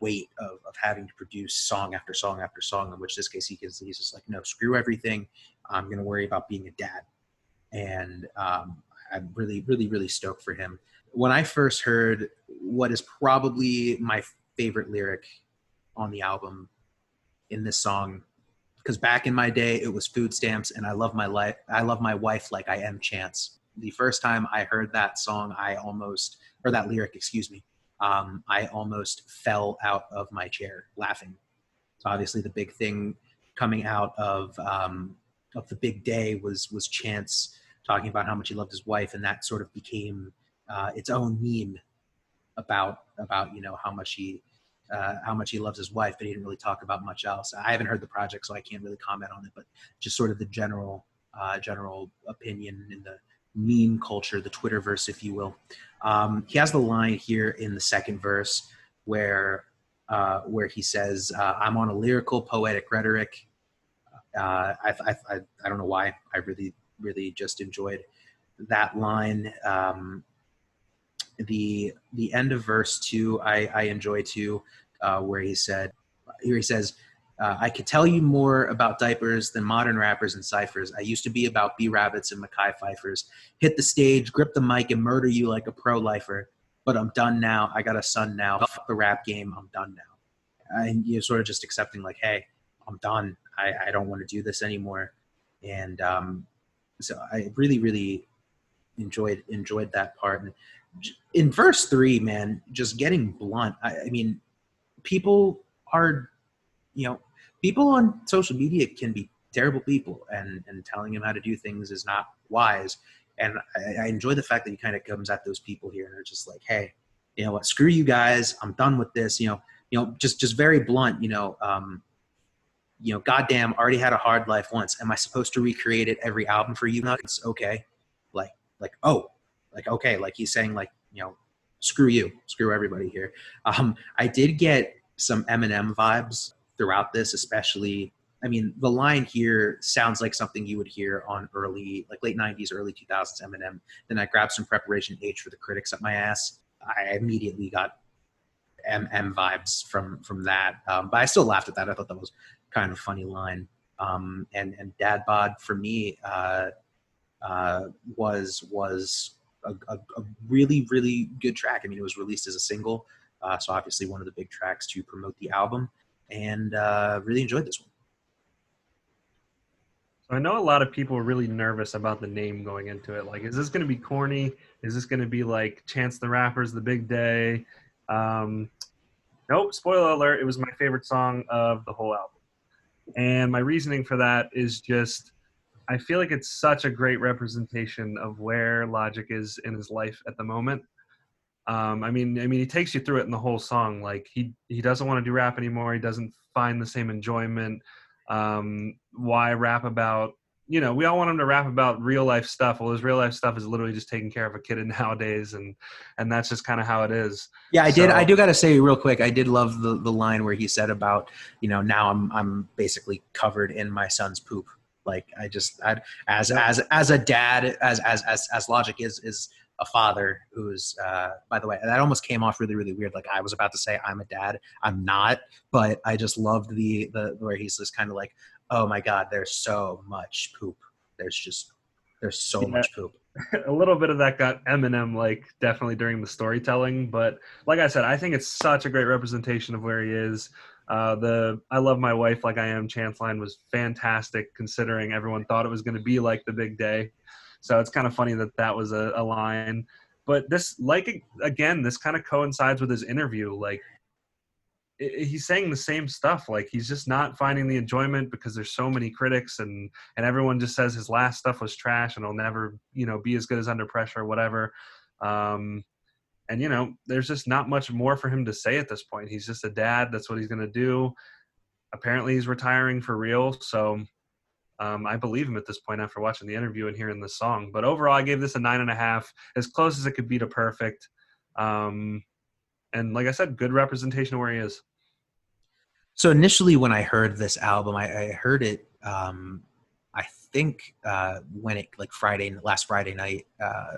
weight of, of having to produce song after song after song. In which this case he he's just like no screw everything. I'm going to worry about being a dad, and um, I'm really really really stoked for him. When I first heard what is probably my favorite lyric on the album in this song because back in my day it was food stamps and i love my life i love my wife like i am chance. The first time i heard that song i almost or that lyric excuse me um, i almost fell out of my chair laughing. So obviously the big thing coming out of um, of the big day was was chance talking about how much he loved his wife and that sort of became uh, its own meme about about you know how much he uh, how much he loves his wife, but he didn't really talk about much else. I haven't heard the project, so I can't really comment on it. But just sort of the general uh, general opinion in the meme culture, the Twitterverse, if you will. Um, he has the line here in the second verse where uh, where he says, uh, "I'm on a lyrical, poetic rhetoric." Uh, I, I, I, I, don't know why. I really, really just enjoyed that line. Um, the the end of verse two I, I enjoy too, uh, where he said here he says, uh, I could tell you more about diapers than modern rappers and ciphers. I used to be about B rabbits and Mekhi Phifers. Hit the stage, grip the mic, and murder you like a pro lifer. But I'm done now. I got a son now. Fuck the rap game. I'm done now. And you're sort of just accepting, like, hey, I'm done. I, I don't want to do this anymore. And um, so I really, really enjoyed enjoyed that part. And in verse three, man, just getting blunt. I, I mean, people are, you know, people on social media can be terrible people, and and telling them how to do things is not wise. And I, I enjoy the fact that he kind of comes at those people here and are just like, hey, you know what? Screw you guys. I'm done with this. You know, you know, just just very blunt. You know, um, you know, goddamn, already had a hard life once. Am I supposed to recreate it every album for you? It's okay. Like, like, oh, like okay like he's saying like you know screw you screw everybody here. Um i did get some eminem vibes throughout this especially i mean the line here sounds like something you would hear on early like late 90s early 2000s eminem. Then i grabbed some preparation h for the critics up my ass. I immediately got mm vibes from from that. Um, but i still laughed at that. I thought that was kind of funny line. Um, and and dad bod for me uh, uh, was was a, a, a, really really good track. I mean, it was released as a single, uh, so obviously one of the big tracks to promote the album, and uh, really enjoyed this one. So I know a lot of people are really nervous about the name going into it. Like, is this going to be corny? Is this going to be like Chance the Rapper's The Big Day? Um, nope. Spoiler alert: it was my favorite song of the whole album, and my reasoning for that is just I feel like it's such a great representation of where Logic is in his life at the moment. Um, I mean, I mean, he takes you through it in the whole song. Like he he doesn't want to do rap anymore. He doesn't find the same enjoyment. Um, why rap about? You know, we all want him to rap about real life stuff. Well, his real life stuff is literally just taking care of a kid nowadays, and and that's just kind of how it is. Yeah, I so, did. I do got to say real quick. I did love the the line where he said about you know now I'm I'm basically covered in my son's poop like I just I, as as as a dad, as as as as Logic is is a father who's uh, by the way that almost came off really really weird. Like i was about to say i'm a dad. I'm not but i just loved the the where he's just kind of like oh my god there's so much poop. There's just there's so yeah. much poop. A little bit of that got eminem like definitely during the storytelling but like i said i think it's such a great representation of where he is uh, the I love my wife like I am chance line was fantastic considering everyone thought it was going to be like the big day. So it's kind of funny that that was a, a line. But this, like again, this kind of coincides with his interview. Like he's saying the same stuff. Like he's just not finding the enjoyment because there's so many critics and and everyone just says his last stuff was trash and he'll never you know be as good as Under Pressure or whatever. Um, and you know, there's just not much more for him to say at this point. He's just a dad. That's what he's gonna do. Apparently, he's retiring for real. So um, I believe him at this point after watching the interview and hearing the song. But overall, I gave this a nine and a half, as close as it could be to perfect. Um, and like I said, good representation of where he is. So initially, when I heard this album, I, I heard it. Um, I think uh, when it like Friday, last Friday night, uh,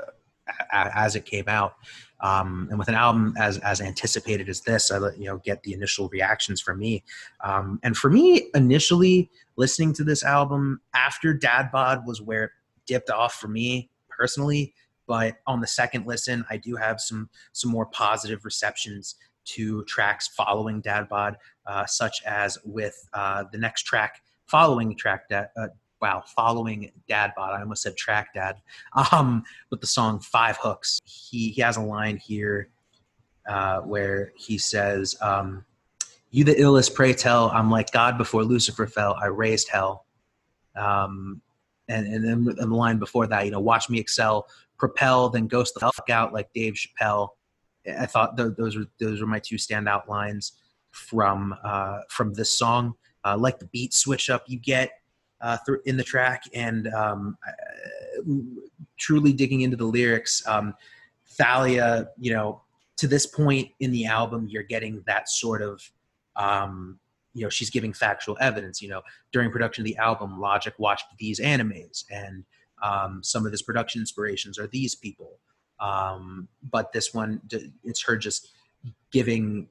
as it came out. Um, and with an album as as anticipated as this, I let you know get the initial reactions from me. Um, and for me, initially listening to this album after Dad Bod was where it dipped off for me personally. But on the second listen, I do have some some more positive receptions to tracks following Dad Bod, uh, such as with uh, the next track following track that uh, wow, following Dad Bod. I almost said Track Dad. Um, with the song Five Hooks, he he has a line here uh, where he says, um, "You the illest, pray tell. I'm like God before Lucifer fell. I raised hell." Um, and and then the line before that, you know, watch me excel, propel, then ghost the fuck out like Dave Chappelle. I thought th- those were those were my two standout lines from uh, from this song. Uh, like the beat switch up you get uh, in the track and um, uh, truly digging into the lyrics. Um, Thalia, you know, to this point in the album, you're getting that sort of, um, you know, she's giving factual evidence. You know, during production of the album, Logic watched these animes, and um, some of his production inspirations are these people. Um, but this one, it's her just giving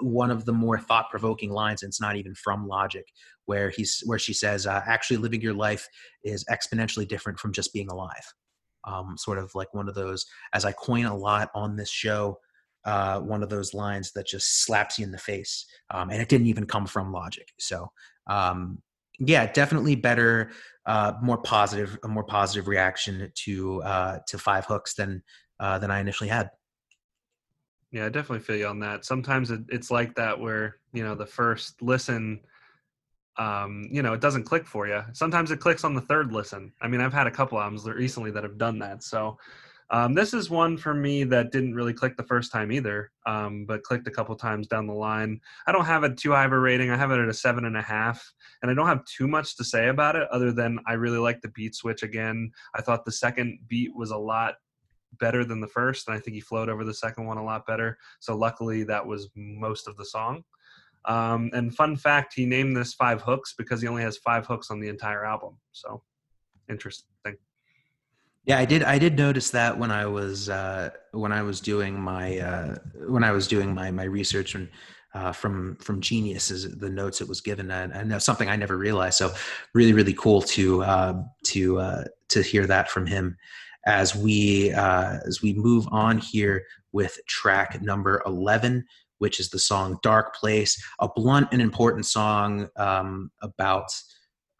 one of the more thought-provoking lines and it's not even from logic where he's where she says uh, actually living your life is exponentially different from just being alive. Um, sort of like one of those as i coin a lot on this show uh, one of those lines that just slaps you in the face um, and it didn't even come from logic. So um, yeah definitely better uh, more positive a more positive reaction to uh, to five hooks than uh, than i initially had yeah, I definitely feel you on that. Sometimes it, it's like that where, you know, the first listen, um, you know, it doesn't click for you. Sometimes it clicks on the third listen. I mean, I've had a couple albums recently that have done that. So um, this is one for me that didn't really click the first time either, um, but clicked a couple times down the line. I don't have a too high of a rating. I have it at a seven and a half, and I don't have too much to say about it other than I really like the beat switch again. I thought the second beat was a lot better than the first, and I think he flowed over the second one a lot better. So luckily, that was most of the song. Um, and fun fact, he named this Five Hooks because he only has five hooks on the entire album. So interesting. Yeah, I did. I did notice that when I was uh, when I was doing my uh, when I was doing my my research and uh, from from Genius is the notes it was given, and, and that's something I never realized. So really, really cool to uh, to uh, to hear that from him as we uh, as we move on here with track number 11 which is the song dark place a blunt and important song um, about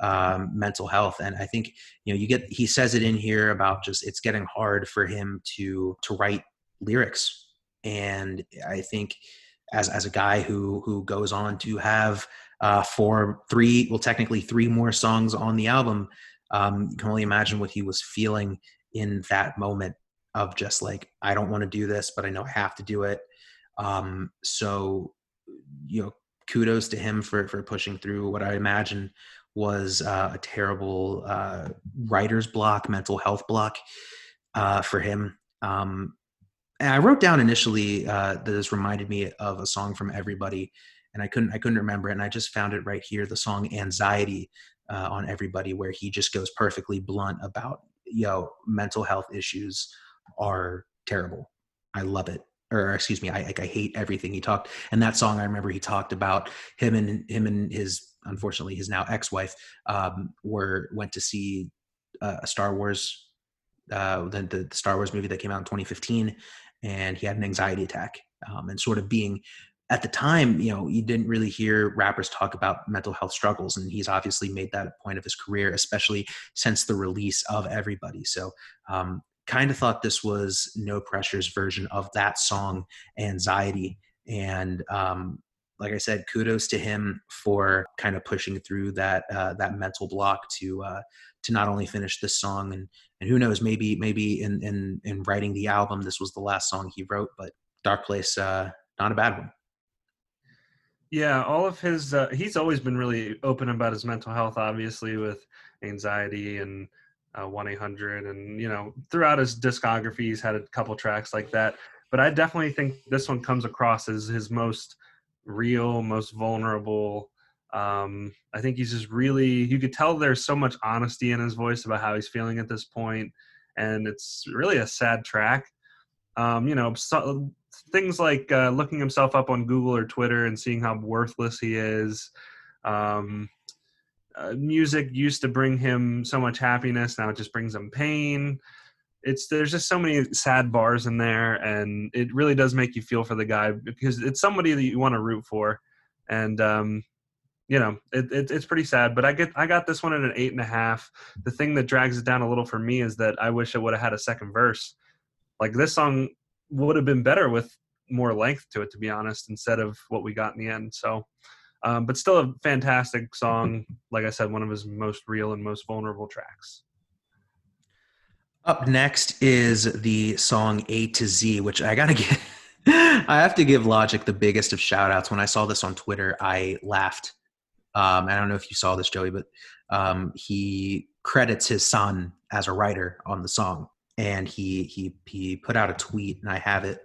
um, mental health. And i think you know you get he says it in here about just it's getting hard for him to to write lyrics. And i think as as a guy who who goes on to have uh, four three well technically three more songs on the album um, you can only imagine what he was feeling in that moment of just like I don't want to do this, but I know I have to do it. Um, so you know, kudos to him for for pushing through what I imagine was uh, a terrible uh, writer's block, mental health block uh, for him. Um, and I wrote down initially uh, that this reminded me of a song from Everybody, and I couldn't I couldn't remember it, and I just found it right here. The song "Anxiety" uh, on Everybody, where he just goes perfectly blunt about you know mental health issues are terrible. I love it. Or excuse me i like i hate everything he talked and that song i remember he talked about him and him and his unfortunately his now ex-wife um were went to see uh, a star wars uh the, the star wars movie that came out in 2015 and he had an anxiety attack um, and sort of being at the time, you know, you didn't really hear rappers talk about mental health struggles, and he's obviously made that a point of his career, especially since the release of Everybody. So, um, kind of thought this was No Pressure's version of that song, Anxiety, and um, like I said, kudos to him for kind of pushing through that uh, that mental block to uh, to not only finish this song and and who knows maybe maybe in in in writing the album this was the last song he wrote, but Dark Place uh, not a bad one. Yeah, all of his uh, he's always been really open about his mental health, obviously with anxiety and uh, one eight hundred, and you know throughout his discography he's had a couple tracks like that. But I definitely think this one comes across as his most real, most vulnerable. Um, I think he's just really, you could tell there's so much honesty in his voice about how he's feeling at this point, and it's really a sad track. Um, you know, so, things like uh, looking himself up on Google or Twitter and seeing how worthless he is. Um, uh, music used to bring him so much happiness, now it just brings him pain. It's there's just so many sad bars in there and it really does make you feel for the guy because it's somebody that you want to root for. And um you know it, it, it's pretty sad but i get i got this one at an eight and a half. The thing that drags it down a little for me is that i wish it would have had a second verse. Like this song would have been better with more length to it to be honest instead of what we got in the end so um, but still a fantastic song like i said one of his most real and most vulnerable tracks up next is the song A to Z, which I gotta get. I have to give Logic the biggest of shout outs. When I saw this on Twitter, I laughed. Um, I don't know if you saw this, Joey, but um, he credits his son as a writer on the song, and he he he put out a tweet, and I have it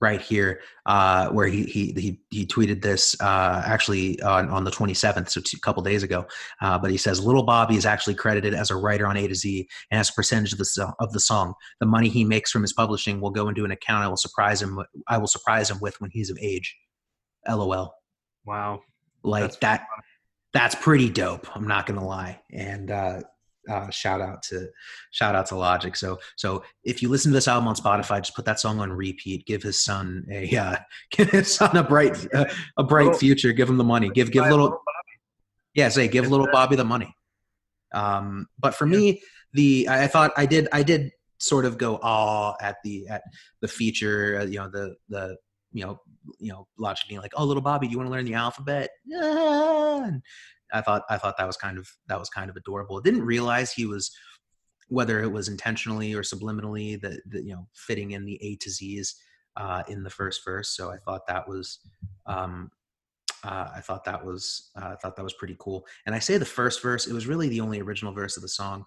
right here, uh, where he, he he he tweeted this uh, actually on, on the 27th, so a couple days ago. Uh, but he says Little Bobby is actually credited as a writer on A to Z and has a percentage of the of the song. The money he makes from his publishing will go into an account I will surprise him. I will surprise him with when he's of age. LOL. Wow. Like that's that. That's pretty dope. I'm not gonna lie. And uh, shout out to shout out to Logic. So so if you listen to this album on Spotify, just put that song on repeat. Give his son a uh, give his son a bright uh, a bright little, future. Give him the money. Give give little, little yeah say give little Bobby the money. Um, but for yeah. me, the I thought I did I did sort of go awe at the at the feature. Uh, you know the the you know you know Logic being like, oh little Bobby, do you want to learn the alphabet? And, I thought I thought that was kind of that was kind of adorable. I didn't realize he was whether it was intentionally or subliminally that, that you know fitting in the A to Z's uh, in the first verse. So I thought that was um, uh, I thought that was uh, I thought that was pretty cool. And I say the first verse, it was really the only original verse of the song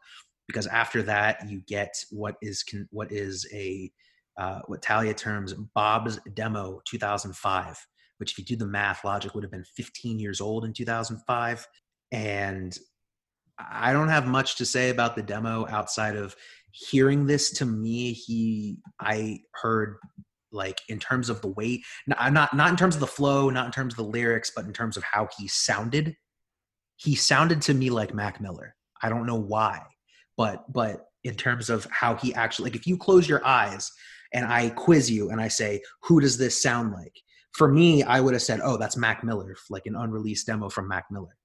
because after that you get what is con- what is a uh, what Thalia terms Bob's demo 2005 which if you do the math, Logic would have been 15 years old in 2005. And I don't have much to say about the demo outside of hearing this to me. He, I heard like in terms of the weight, not, not, not in terms of the flow, not in terms of the lyrics, but in terms of how he sounded. He sounded to me like Mac Miller. I don't know why, but, but in terms of how he actually, like if you close your eyes and I quiz you and I say, who does this sound like? for me, I would have said, "Oh, that's Mac Miller, like an unreleased demo from Mac Miller."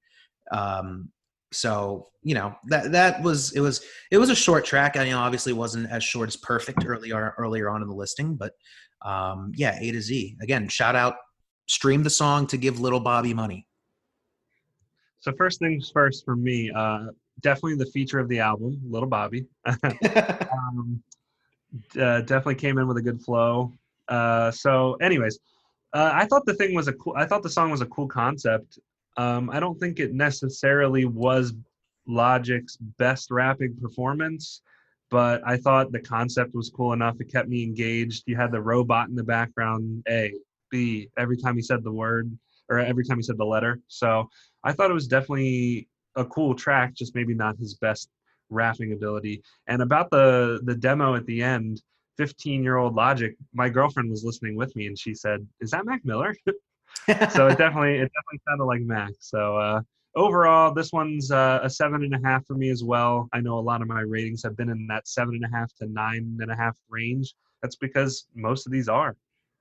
Um, so you know that that was it was it was a short track. I you know obviously wasn't as short as Perfect earlier earlier on in the listing, but um, yeah, A to Z. Again, shout out, stream the song to give Little Bobby money. So first things first for me, uh, definitely the feature of the album, Little Bobby. um, uh, definitely came in with a good flow. Uh, so, anyways, uh, I thought the thing was a cool. I thought the song was a cool concept. Um, I don't think it necessarily was Logic's best rapping performance, but I thought the concept was cool enough. It kept me engaged. You had the robot in the background, A, B, every time he said the word or every time he said the letter. So I thought it was definitely a cool track, just maybe not his best rapping ability. And about the the demo at the end, 15 year old logic my girlfriend was listening with me and she said is that mac miller? So it definitely it definitely sounded like mac. So uh, overall this one's uh, a seven and a half for me as well. I know a lot of my ratings have been in that seven and a half to nine and a half range. That's because most of these are.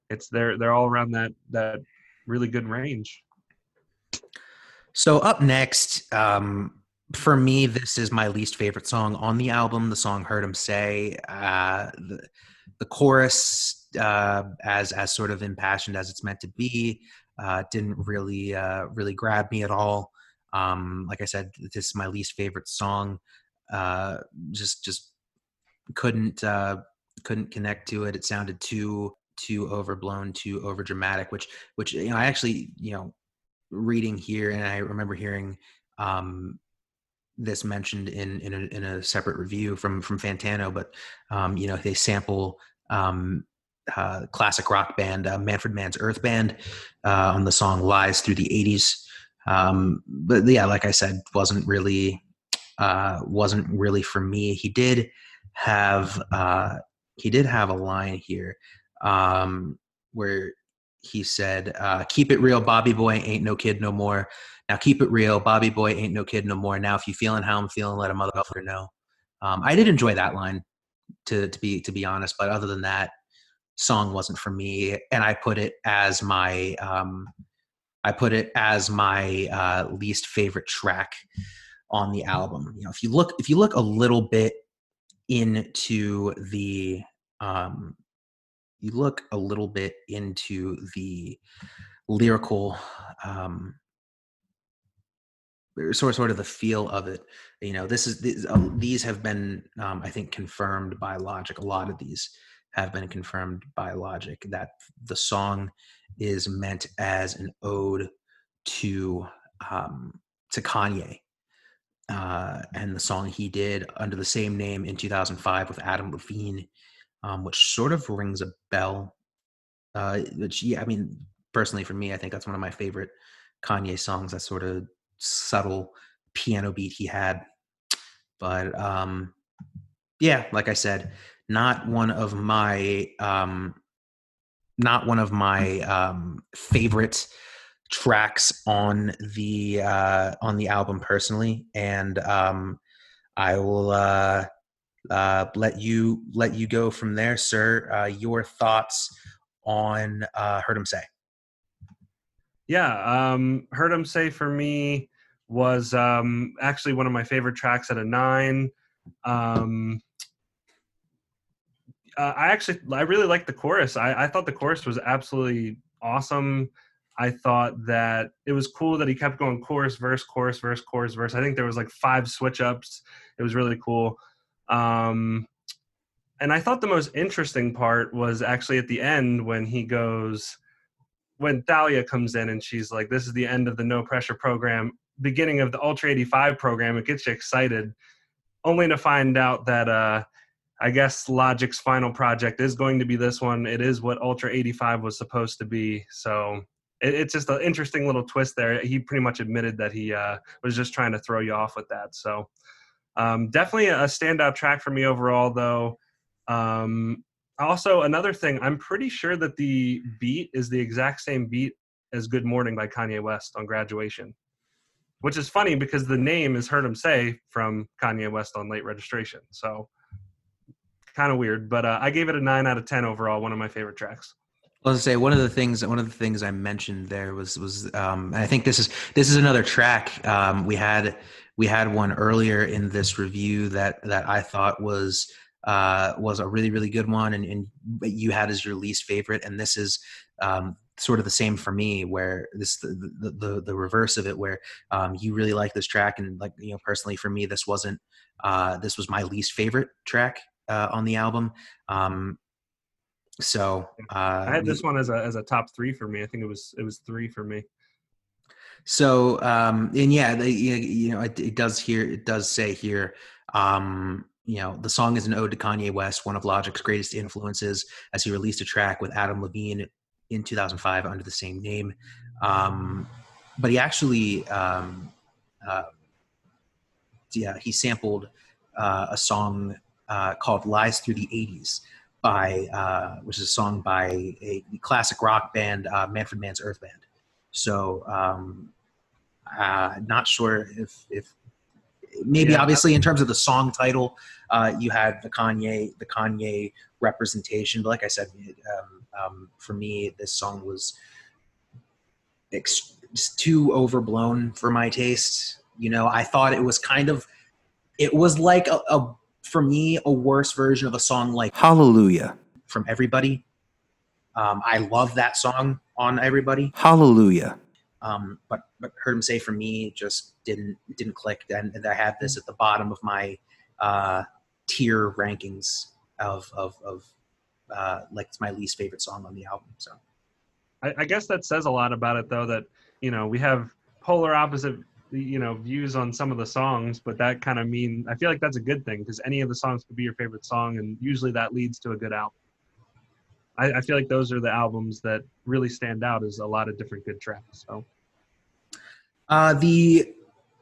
It's they're they're all around that that really good range. So up next um for me, this is my least favorite song on the album. The song "Heard 'Em Say." Uh, the, the chorus, uh, as as sort of impassioned as it's meant to be, uh, didn't really uh, really grab me at all. Um, like I said, this is my least favorite song. Uh, just just couldn't uh, couldn't connect to it. It sounded too too overblown, too overdramatic. Which which you know I actually you know reading here and I remember hearing um, this mentioned in in a, in a separate review from from Fantano, but um, you know they sample um, uh, classic rock band uh, Manfred Mann's Earth Band uh, on the song "Lies Through the '80s." Um, but yeah, like I said, wasn't really uh, wasn't really for me. He did have uh, he did have a line here um, where he said, uh, "Keep it real, Bobby boy, ain't no kid no more." Now keep it real, Bobby boy, ain't no kid no more. Now if you feeling how I'm feeling, let a motherfucker know. Um, I did enjoy that line, to to be to be honest, but other than that, song wasn't for me, and I put it as my um, I put it as my uh, least favorite track on the album. You know, if you look if you look a little bit into the um, you look a little bit into the lyrical um, sort sort of the feel of it. You know, this is these, uh, these have been um, I think confirmed by Logic. A lot of these have been confirmed by Logic that the song is meant as an ode to um, to Kanye. Uh, and the song he did under the same name in 2005 with Adam Levine um, which sort of rings a bell. Uh, which, yeah, I mean, personally for me, I think that's one of my favorite Kanye songs. That sort of subtle piano beat he had. But um, yeah, like I said, not one of my um, not one of my um, favorite tracks on the uh, on the album personally, and um, I will uh, uh, let you let you go from there, sir. Uh, your thoughts on uh, Him Say"? Yeah, um, "Heard 'Em Say" for me was um, actually one of my favorite tracks at a nine. Um, uh, I actually I really liked the chorus. I, I thought the chorus was absolutely awesome. I thought that it was cool that he kept going chorus, verse, chorus, verse, chorus, verse. I think there was like five switch ups. It was really cool. Um, and I thought the most interesting part was actually at the end when he goes, when Thalia comes in and she's like, "This is the end of the no pressure program, beginning of the Ultra 85 program." It gets you excited, only to find out that uh, I guess Logic's final project is going to be this one. It is what Ultra 85 was supposed to be. So it, it's just an interesting little twist there. He pretty much admitted that he uh, was just trying to throw you off with that. So um, definitely a standout track for me overall, though. Um, also, another thing, I'm pretty sure that the beat is the exact same beat as Good Morning by Kanye West on graduation, which is funny because the name is Heard 'Em Say from Kanye West on late registration. So kind of weird, but uh, I gave it a nine out of 10 overall, one of my favorite tracks. Well, to say one of the things one of the things I mentioned there was was um, I think this is this is another track um, we had we had one earlier in this review that that I thought was uh, was a really really good one, and, and you had as your least favorite, and this is um, sort of the same for me, where this the the, the, the reverse of it, where um, you really like this track, and like you know personally for me, this wasn't uh, this was my least favorite track uh, on the album. Um, so uh, I had this one as a as a top three for me. I think it was it was three for me. So um, and yeah, the, you know, it, it, does here. It does say here. Um, you know, the song is an ode to Kanye West, one of Logic's greatest influences, as he released a track with Adam Levine in 2005 under the same name. Um, but he actually, um, uh, yeah, he sampled uh, a song uh, called "Lies Through the '80s" by, uh, which is a song by a classic rock band, uh, Manfred Mann's Earth Band. So um, uh, not sure if if maybe yeah. obviously in terms of the song title, uh, you had the Kanye the Kanye representation. But like I said, um, um, for me, this song was ex- too overblown for my taste. You know, I thought it was kind of it was like a, a for me a worse version of a song like Hallelujah from Everybody. Um, I love that song. on everybody. Hallelujah. Um, but but heard him say for me just didn't didn't click. And, and I had this at the bottom of my uh, tier rankings of of of uh, like it's my least favorite song on the album. So I, I guess that says a lot about it, though. That you know we have polar opposite you know views on some of the songs but that kind of mean i feel like that's a good thing because any of the songs could be your favorite song and usually that leads to a good album I, I, feel like those are the albums that really stand out as a lot of different good tracks so uh, the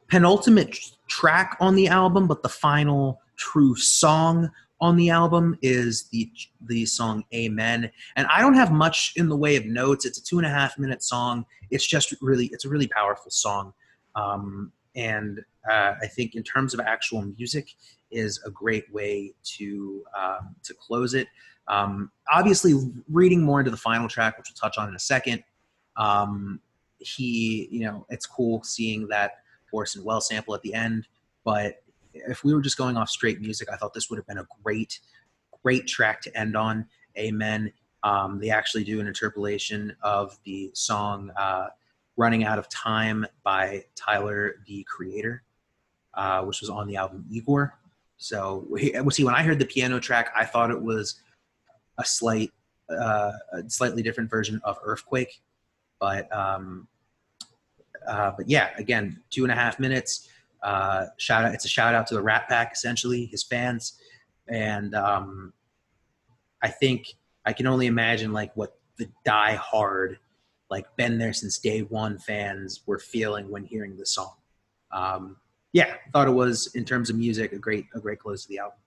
penultimate track on the album but the final true song on the album is the the song Amen. And I don't have much in the way of notes. It's a two and a half minute song. It's just really it's a really powerful song. Um, and uh, I think in terms of actual music is a great way to um, to close it. Um, obviously, reading more into the final track, which we'll touch on in a second, um, he you know it's cool seeing that Orson Welles sample at the end, but if we were just going off straight music, I thought this would have been a great, great track to end on. Amen. Um, they actually do an interpolation of the song uh, "Running Out of Time" by Tyler, the Creator, uh, which was on the album Igor. So, see, when I heard the piano track, I thought it was a slight, uh, a slightly different version of Earthquake, but um, uh, but yeah, again, two and a half minutes uh, shout out! It's a shout out to the Rat Pack, essentially his fans, and um, I think I can only imagine like what the die hard, like been there since day one fans were feeling when hearing the song. Um, yeah, thought it was in terms of music a great a great close to the album.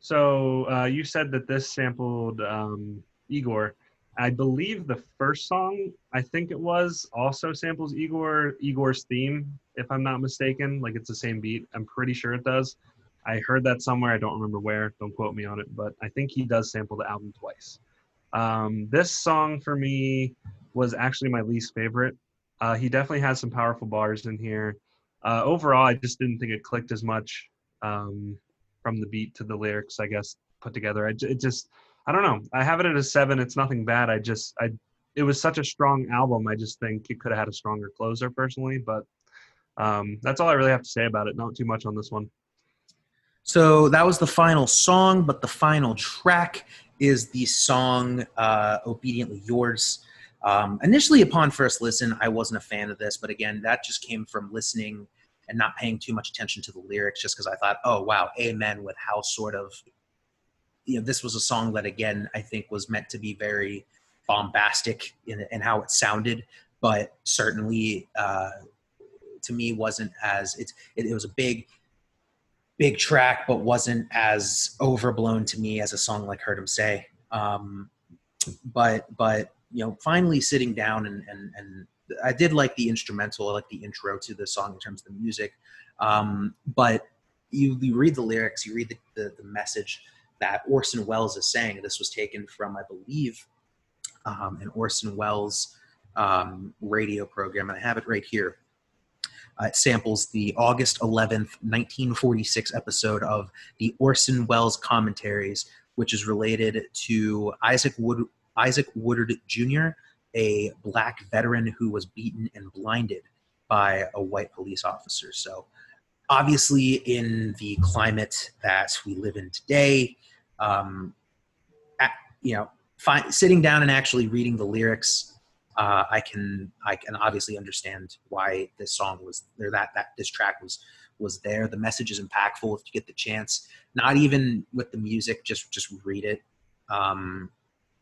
So uh, you said that this sampled um, Igor. I believe the first song, I think it was, also samples Igor Igor's theme, if I'm not mistaken. Like it's the same beat. I'm pretty sure it does. I heard that somewhere. I don't remember where. Don't quote me on it, but I think he does sample the album twice. Um, this song for me was actually my least favorite. Uh, he definitely has some powerful bars in here. Uh, overall, I just didn't think it clicked as much um, from the beat to the lyrics. I guess put together. I, it just I don't know. I have it at a seven. It's nothing bad. I just I it was such a strong album. I just think it could have had a stronger closer personally, but um, that's all I really have to say about it. Not too much on this one. So that was the final song, but the final track is the song uh, "Obediently Yours." Um, initially, upon first listen, I wasn't a fan of this, but again, that just came from listening and not paying too much attention to the lyrics, just because I thought, "Oh wow, Amen," with how sort of you know, this was a song that again I think was meant to be very bombastic in, in how it sounded, but certainly uh, to me wasn't as it, it, it was a big big track, but wasn't as overblown to me as a song like "Heard 'Em Say." Um, but but you know, finally sitting down and and and I did like the instrumental, I like the intro to the song in terms of the music. Um, but you you read the lyrics, you read the, the, the message that Orson Welles is saying. This was taken from, I believe, um, an Orson Welles um, radio program, and I have it right here. Uh, it samples the August 11th, 1946 episode of the Orson Welles Commentaries, which is related to Isaac Wood Isaac Woodard Jr., a black veteran who was beaten and blinded by a white police officer. So, obviously, in the climate that we live in today, um, at, you know, sitting down and actually reading the lyrics, uh, I can I can obviously understand why this song was there. That that this track was was there. The message is impactful if you get the chance. Not even with the music, just just read it. Um,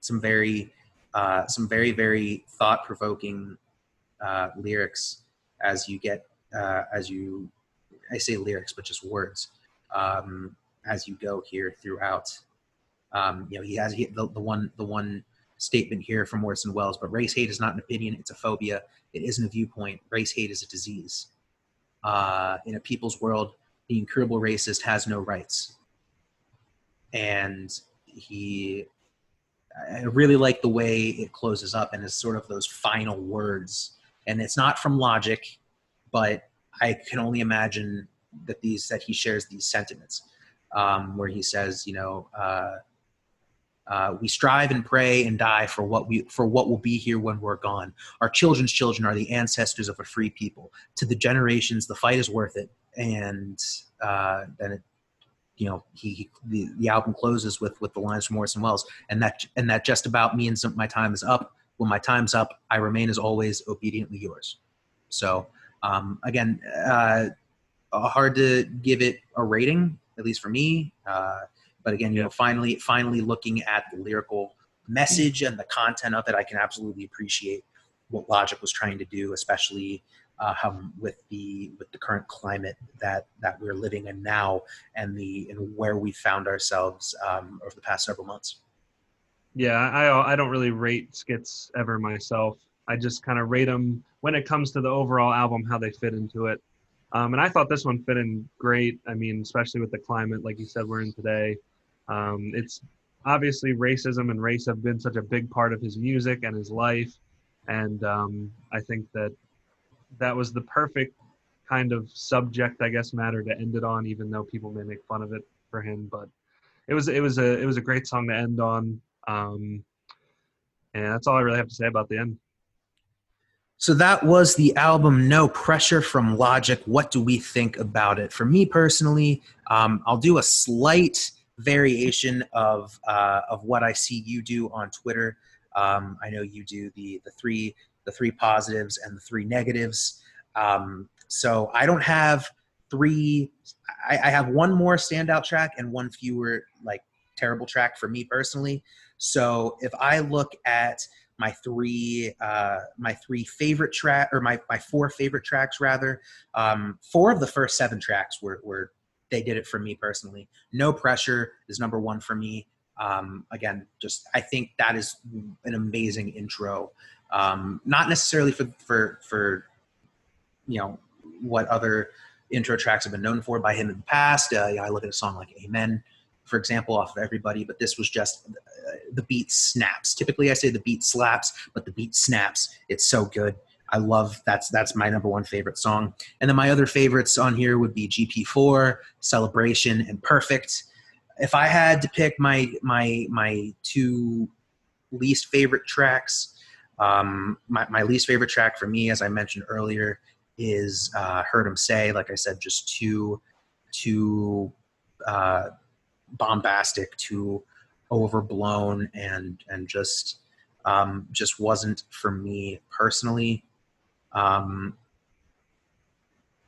some very uh, some very very thought provoking uh, lyrics as you get uh, as you I say lyrics, but just words um, as you go here throughout. Um, you know, he has he, the, the one the one statement here from Orson Welles, but race hate is not an opinion; it's a phobia. It isn't a viewpoint. Race hate is a disease. Uh, in a people's world, the incurable racist has no rights. And he, I really like the way it closes up and is sort of those final words. And it's not from logic, but I can only imagine that these that he shares these sentiments um, where he says, you know, uh, Uh, we strive and pray and die for what we for what will be here when we're gone. Our children's children are the ancestors of a free people. To the generations, the fight is worth it. And uh, then it, you know, he, he the, the album closes with with the lines from Orson Welles, and that and that just about means my time is up. When my time's up, I remain as always obediently yours. So um, again, uh, hard to give it a rating, at least for me. Uh, but again, you know, finally, finally looking at the lyrical message and the content of it, I can absolutely appreciate what Logic was trying to do, especially uh, um, with the with the current climate that that we're living in now, and the and where we found ourselves um, over the past several months. Yeah, I I don't really rate skits ever myself. I just kind of rate them when it comes to the overall album, how they fit into it. Um, and I thought this one fit in great. I mean, especially with the climate, like you said, we're in today. Um, it's obviously racism and race have been such a big part of his music and his life. And um, I think that that was the perfect kind of subject, I guess, matter to end it on, even though people may make fun of it for him. But it was it was a it was a great song to end on. Um, and that's all I really have to say about the end. So that was the album No Pressure from Logic. What do we think about it? For me personally, um, I'll do a slight variation of uh, of what I see you do on Twitter. Um, I know you do the the three the three positives and the three negatives. Um, so I don't have three. I, I have one more standout track and one fewer like terrible track for me personally. So if I look at my three uh, my three favorite track or my, my four favorite tracks rather. Um, four of the first seven tracks were, were they did it for me personally. No pressure is number one for me. Um, again just i think that is an amazing intro. Um, not necessarily for for for you know what other intro tracks have been known for by him in the past. Uh, i look at a song like amen for example, off of everybody, but this was just uh, the beat snaps. Typically, I say the beat slaps, but the beat snaps. It's so good. I love that's that's my number one favorite song. And then my other favorites on here would be GP4, Celebration, and Perfect. If I had to pick my my my two least favorite tracks, um, my, my least favorite track for me, as I mentioned earlier, is uh, "Heard 'Em Say." Like I said, just too too uh, bombastic, too overblown, and and just um, just wasn't for me personally. Um,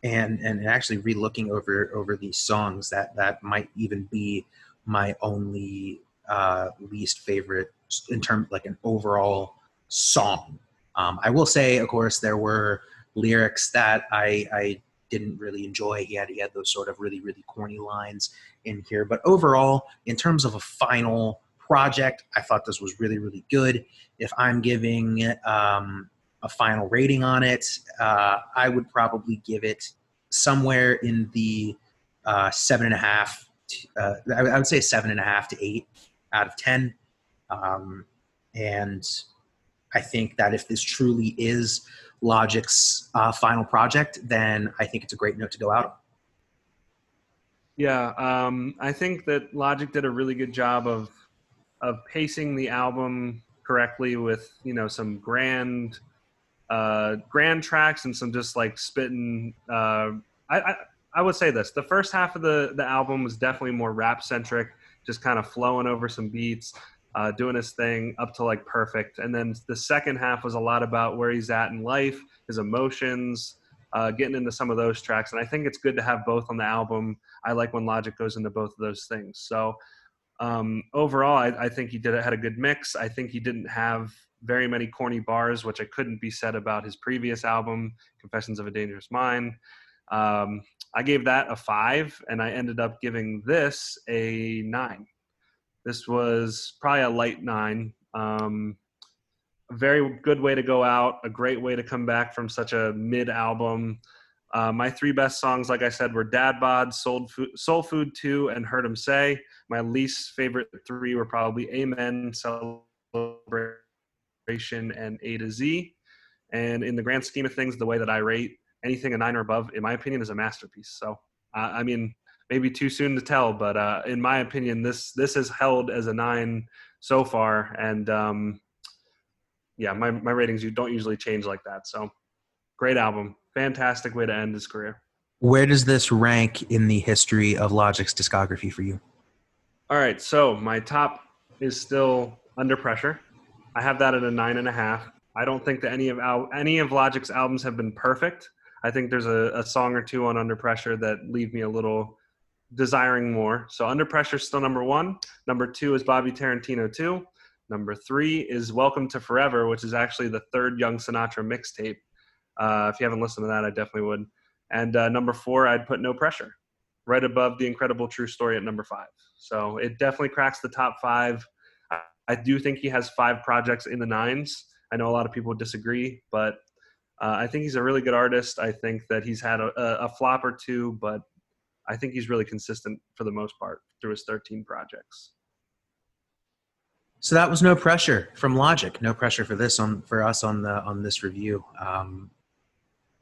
and and actually relooking over over these songs, that that might even be my only uh, least favorite in terms like an overall song. Um, I will say, of course, there were lyrics that I, I didn't really enjoy. He had he had those sort of really really corny lines in here, but overall, in terms of a final project, I thought this was really really good. If I'm giving um, a final rating on it, uh, I would probably give it somewhere in the uh, seven and a half. Uh, I would say seven and a half to eight out of ten. Um, and I think that if this truly is Logic's uh, final project, then I think it's a great note to go out on. Yeah, um, I think that Logic did a really good job of of pacing the album correctly with you know some grand uh, grand tracks and some just like spitting. Uh, I, I I would say this: the first half of the the album was definitely more rap centric, just kind of flowing over some beats uh, doing his thing up to like perfect. And then the second half was a lot about where he's at in life, his emotions, uh, getting into some of those tracks. And I think it's good to have both on the album. I like when Logic goes into both of those things. So um, overall, I, I, think he did it had a good mix. I think he didn't have very many corny bars, which I couldn't be said about his previous album, Confessions of a Dangerous Mind. Um, I gave that a five, and I ended up giving this a nine. This was probably a light nine. Um, very good way to go out, a great way to come back from such a mid album. Uh, my three best songs, like I said, were Dad Bod, Soul Food, Soul Food 2, and Heard 'Em Say. My least favorite three were probably Amen, Celebration, and A to Z. And in the grand scheme of things, the way that I rate anything a nine or above, in my opinion, is a masterpiece. So, uh, I mean, maybe too soon to tell, but uh, in my opinion, this this is held as a nine so far, and um, yeah, my my ratings you don't usually change like that. So great album, fantastic way to end his career. Where does this rank in the history of Logic's discography for you? All right, so my top is still Under Pressure. I have that at a nine and a half. I don't think that any of al- any of Logic's albums have been perfect. I think there's a, a song or two on Under Pressure that leave me a little desiring more. So Under Pressure is still number one. Number two is Bobby Tarantino two. Number three is Welcome to Forever, which is actually the third Young Sinatra mixtape. Uh, if you haven't listened to that, I definitely would. And uh, number four, I'd put No Pressure, right above The Incredible True Story at number five. So it definitely cracks the top five. I, do think he has five projects in the nines. I know a lot of people disagree, but uh, I think he's a really good artist. I think that he's had a, a, flop or two, but I think he's really consistent for the most part through his 13 projects. So that was no pressure from Logic. No pressure for this on for us on the on this review. Um,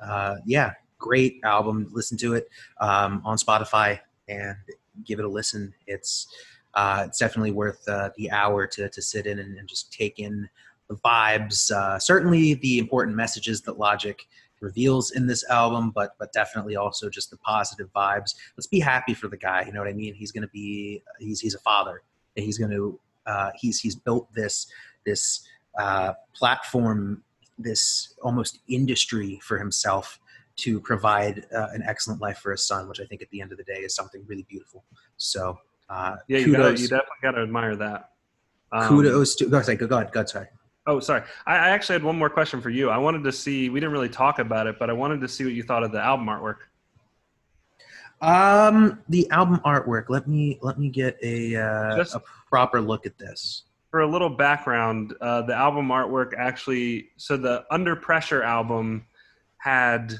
uh, yeah, great album. Listen to it um, on Spotify and give it a listen. It's uh, it's definitely worth uh, the hour to to sit in and, and just take in the vibes. Uh, certainly the important messages that Logic reveals in this album, but but definitely also just the positive vibes. Let's be happy for the guy. You know what I mean? He's going to be he's he's a father. And he's going to uh, he's he's built this this uh, platform, this almost industry for himself to provide uh, an excellent life for his son, which I think at the end of the day is something really beautiful. So uh, yeah, you, gotta, you definitely got to admire that. Um, kudos to go ahead, go ahead, go ahead, sorry. Oh, sorry. I, I actually had one more question for you. I wanted to see. We didn't really talk about it, but I wanted to see what you thought of the album artwork. Um, the album artwork. Let me let me get a uh, Just, a proper look at this. For a little background, uh, the album artwork actually. So the Under Pressure album had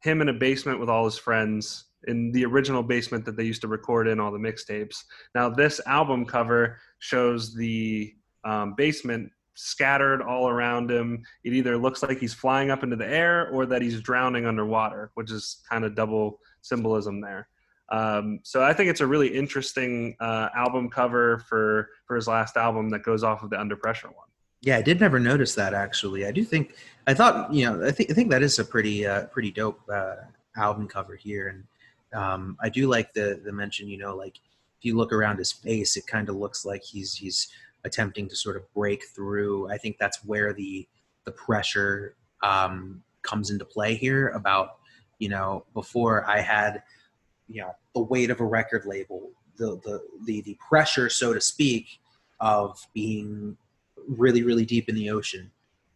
him in a basement with all his friends in the original basement that they used to record in all the mixtapes. Now this album cover shows the um, basement scattered all around him. It either looks like he's flying up into the air or that he's drowning underwater, which is kind of double symbolism there. Um, so I think it's a really interesting uh, album cover for for his last album that goes off of the Under Pressure one. Yeah, I did never notice that actually. I do think I thought you know I think I think that is a pretty uh, pretty dope uh, album cover here, and um, I do like the the mention. You know, like if you look around his face, it kind of looks like he's he's attempting to sort of break through. I think that's where the the pressure um, comes into play here. About you know before I had you know the weight of a record label, the the the, the pressure, so to speak, of being really really deep in the ocean.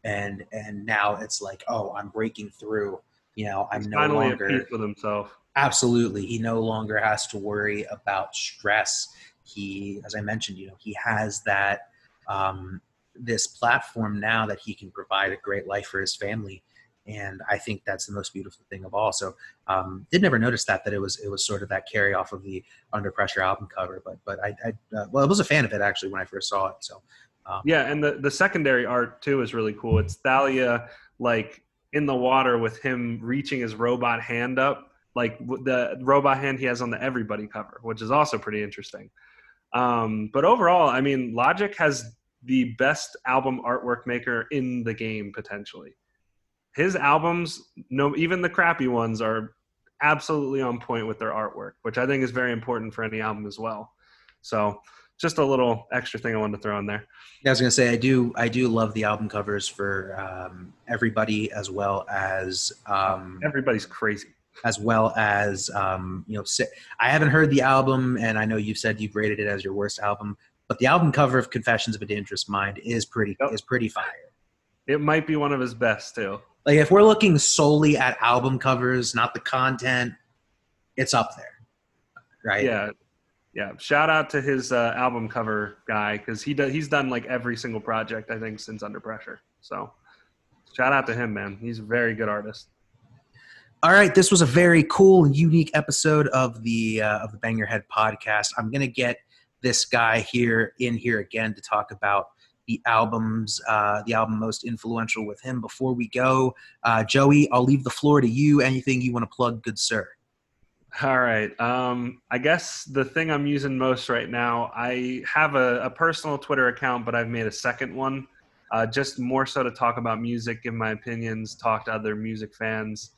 And and now it's like oh i'm breaking through. You know i'm He's no finally longer at peace with himself. Absolutely. He no longer has to worry about stress. He as i mentioned you know he has that um, this platform now that he can provide a great life for his family and I think that's the most beautiful thing of all. So, um, did never notice that that it was it was sort of that carry off of the Under Pressure album cover, but but I, I uh, well I was a fan of it actually when I first saw it. So um, yeah, and the the secondary art too is really cool. It's Thalia like in the water with him reaching his robot hand up, like the robot hand he has on the Everybody cover, which is also pretty interesting. Um, but overall, I mean, Logic has the best album artwork maker in the game potentially. His albums, no, even the crappy ones, are absolutely on point with their artwork, which I think is very important for any album as well. So just a little extra thing I wanted to throw in there. Yeah, I was gonna say I do I do love the album covers for um, everybody as well as um, everybody's crazy as well as um, you know I haven't heard the album and I know you've said you've rated it as your worst album, but the album cover of Confessions of a Dangerous Mind is pretty yep. is pretty fire. It might be one of his best too. Like if we're looking solely at album covers, not the content, it's up there, right? Yeah, yeah, shout out to his uh, album cover guy because he does he's done like every single project I think since Under Pressure. So shout out to him, man. He's a very good artist. All right, this was a very cool, unique episode of the uh, of the Bang Your Head podcast. I'm gonna get this guy here in here again to talk about the albums, uh, the album most influential with him. Before we go, uh, Joey, I'll leave the floor to you. Anything you want to plug, good sir? All right. Um, I guess the thing I'm using most right now, I have a, a personal Twitter account, but I've made a second one, uh, just more so to talk about music, give my opinions, talk to other music fans.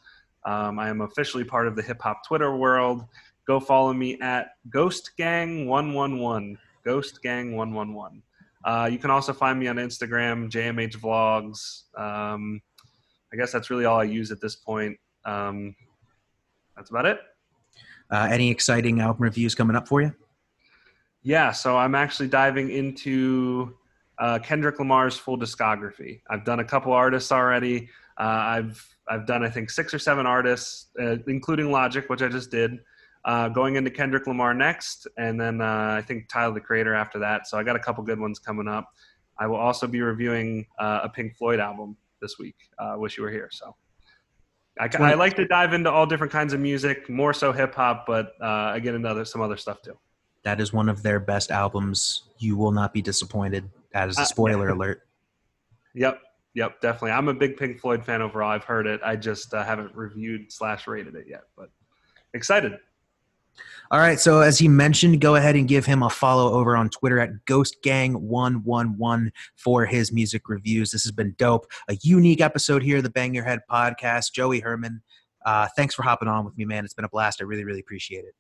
Um, I am officially part of the hip hop Twitter world. Go follow me at Ghost Gang One One One. Ghost Gang One One One. Uh, you can also find me on Instagram, JMH Vlogs. Um, I guess that's really all I use at this point. Um, that's about it. Uh, any exciting album reviews coming up for you? Yeah, so I'm actually diving into uh, Kendrick Lamar's full discography. I've done a couple artists already. Uh, I've I've done I think six or seven artists, uh, including Logic, which I just did. Uh, going into Kendrick Lamar next, and then uh, I think Tyler the Creator after that. So I got a couple good ones coming up. I will also be reviewing uh, a Pink Floyd album this week. Wish you were here. So I, I, like to dive into all different kinds of music, more so hip hop, but I get into other, some other stuff too. That is one of their best albums. You will not be disappointed. That is a spoiler alert. Yep, Yep, definitely. I'm a big Pink Floyd fan overall. I've heard it. I just uh, haven't reviewed slash rated it yet, but excited. All right. So as he mentioned, go ahead and give him a follow over on Twitter at GhostGang111 for his music reviews. This has been dope. A unique episode here, the Bang Your Head podcast. Joey Herman, uh, thanks for hopping on with me, man. It's been a blast. I really, really appreciate it.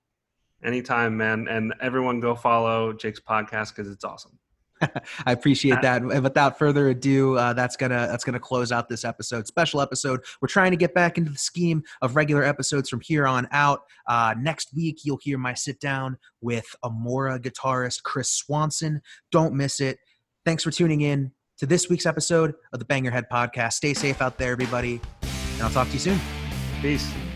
Anytime, man. And everyone go follow Jake's podcast because it's awesome. I appreciate that. And without further ado, uh, that's gonna that's gonna close out this episode, special episode. We're trying to get back into the scheme of regular episodes from here on out. Uh, next week, you'll hear my sit down with Amora guitarist Chris Swanson. Don't miss it. Thanks for tuning in to this week's episode of the Bang Your Head podcast. Stay safe out there, everybody, and I'll talk to you soon. Peace.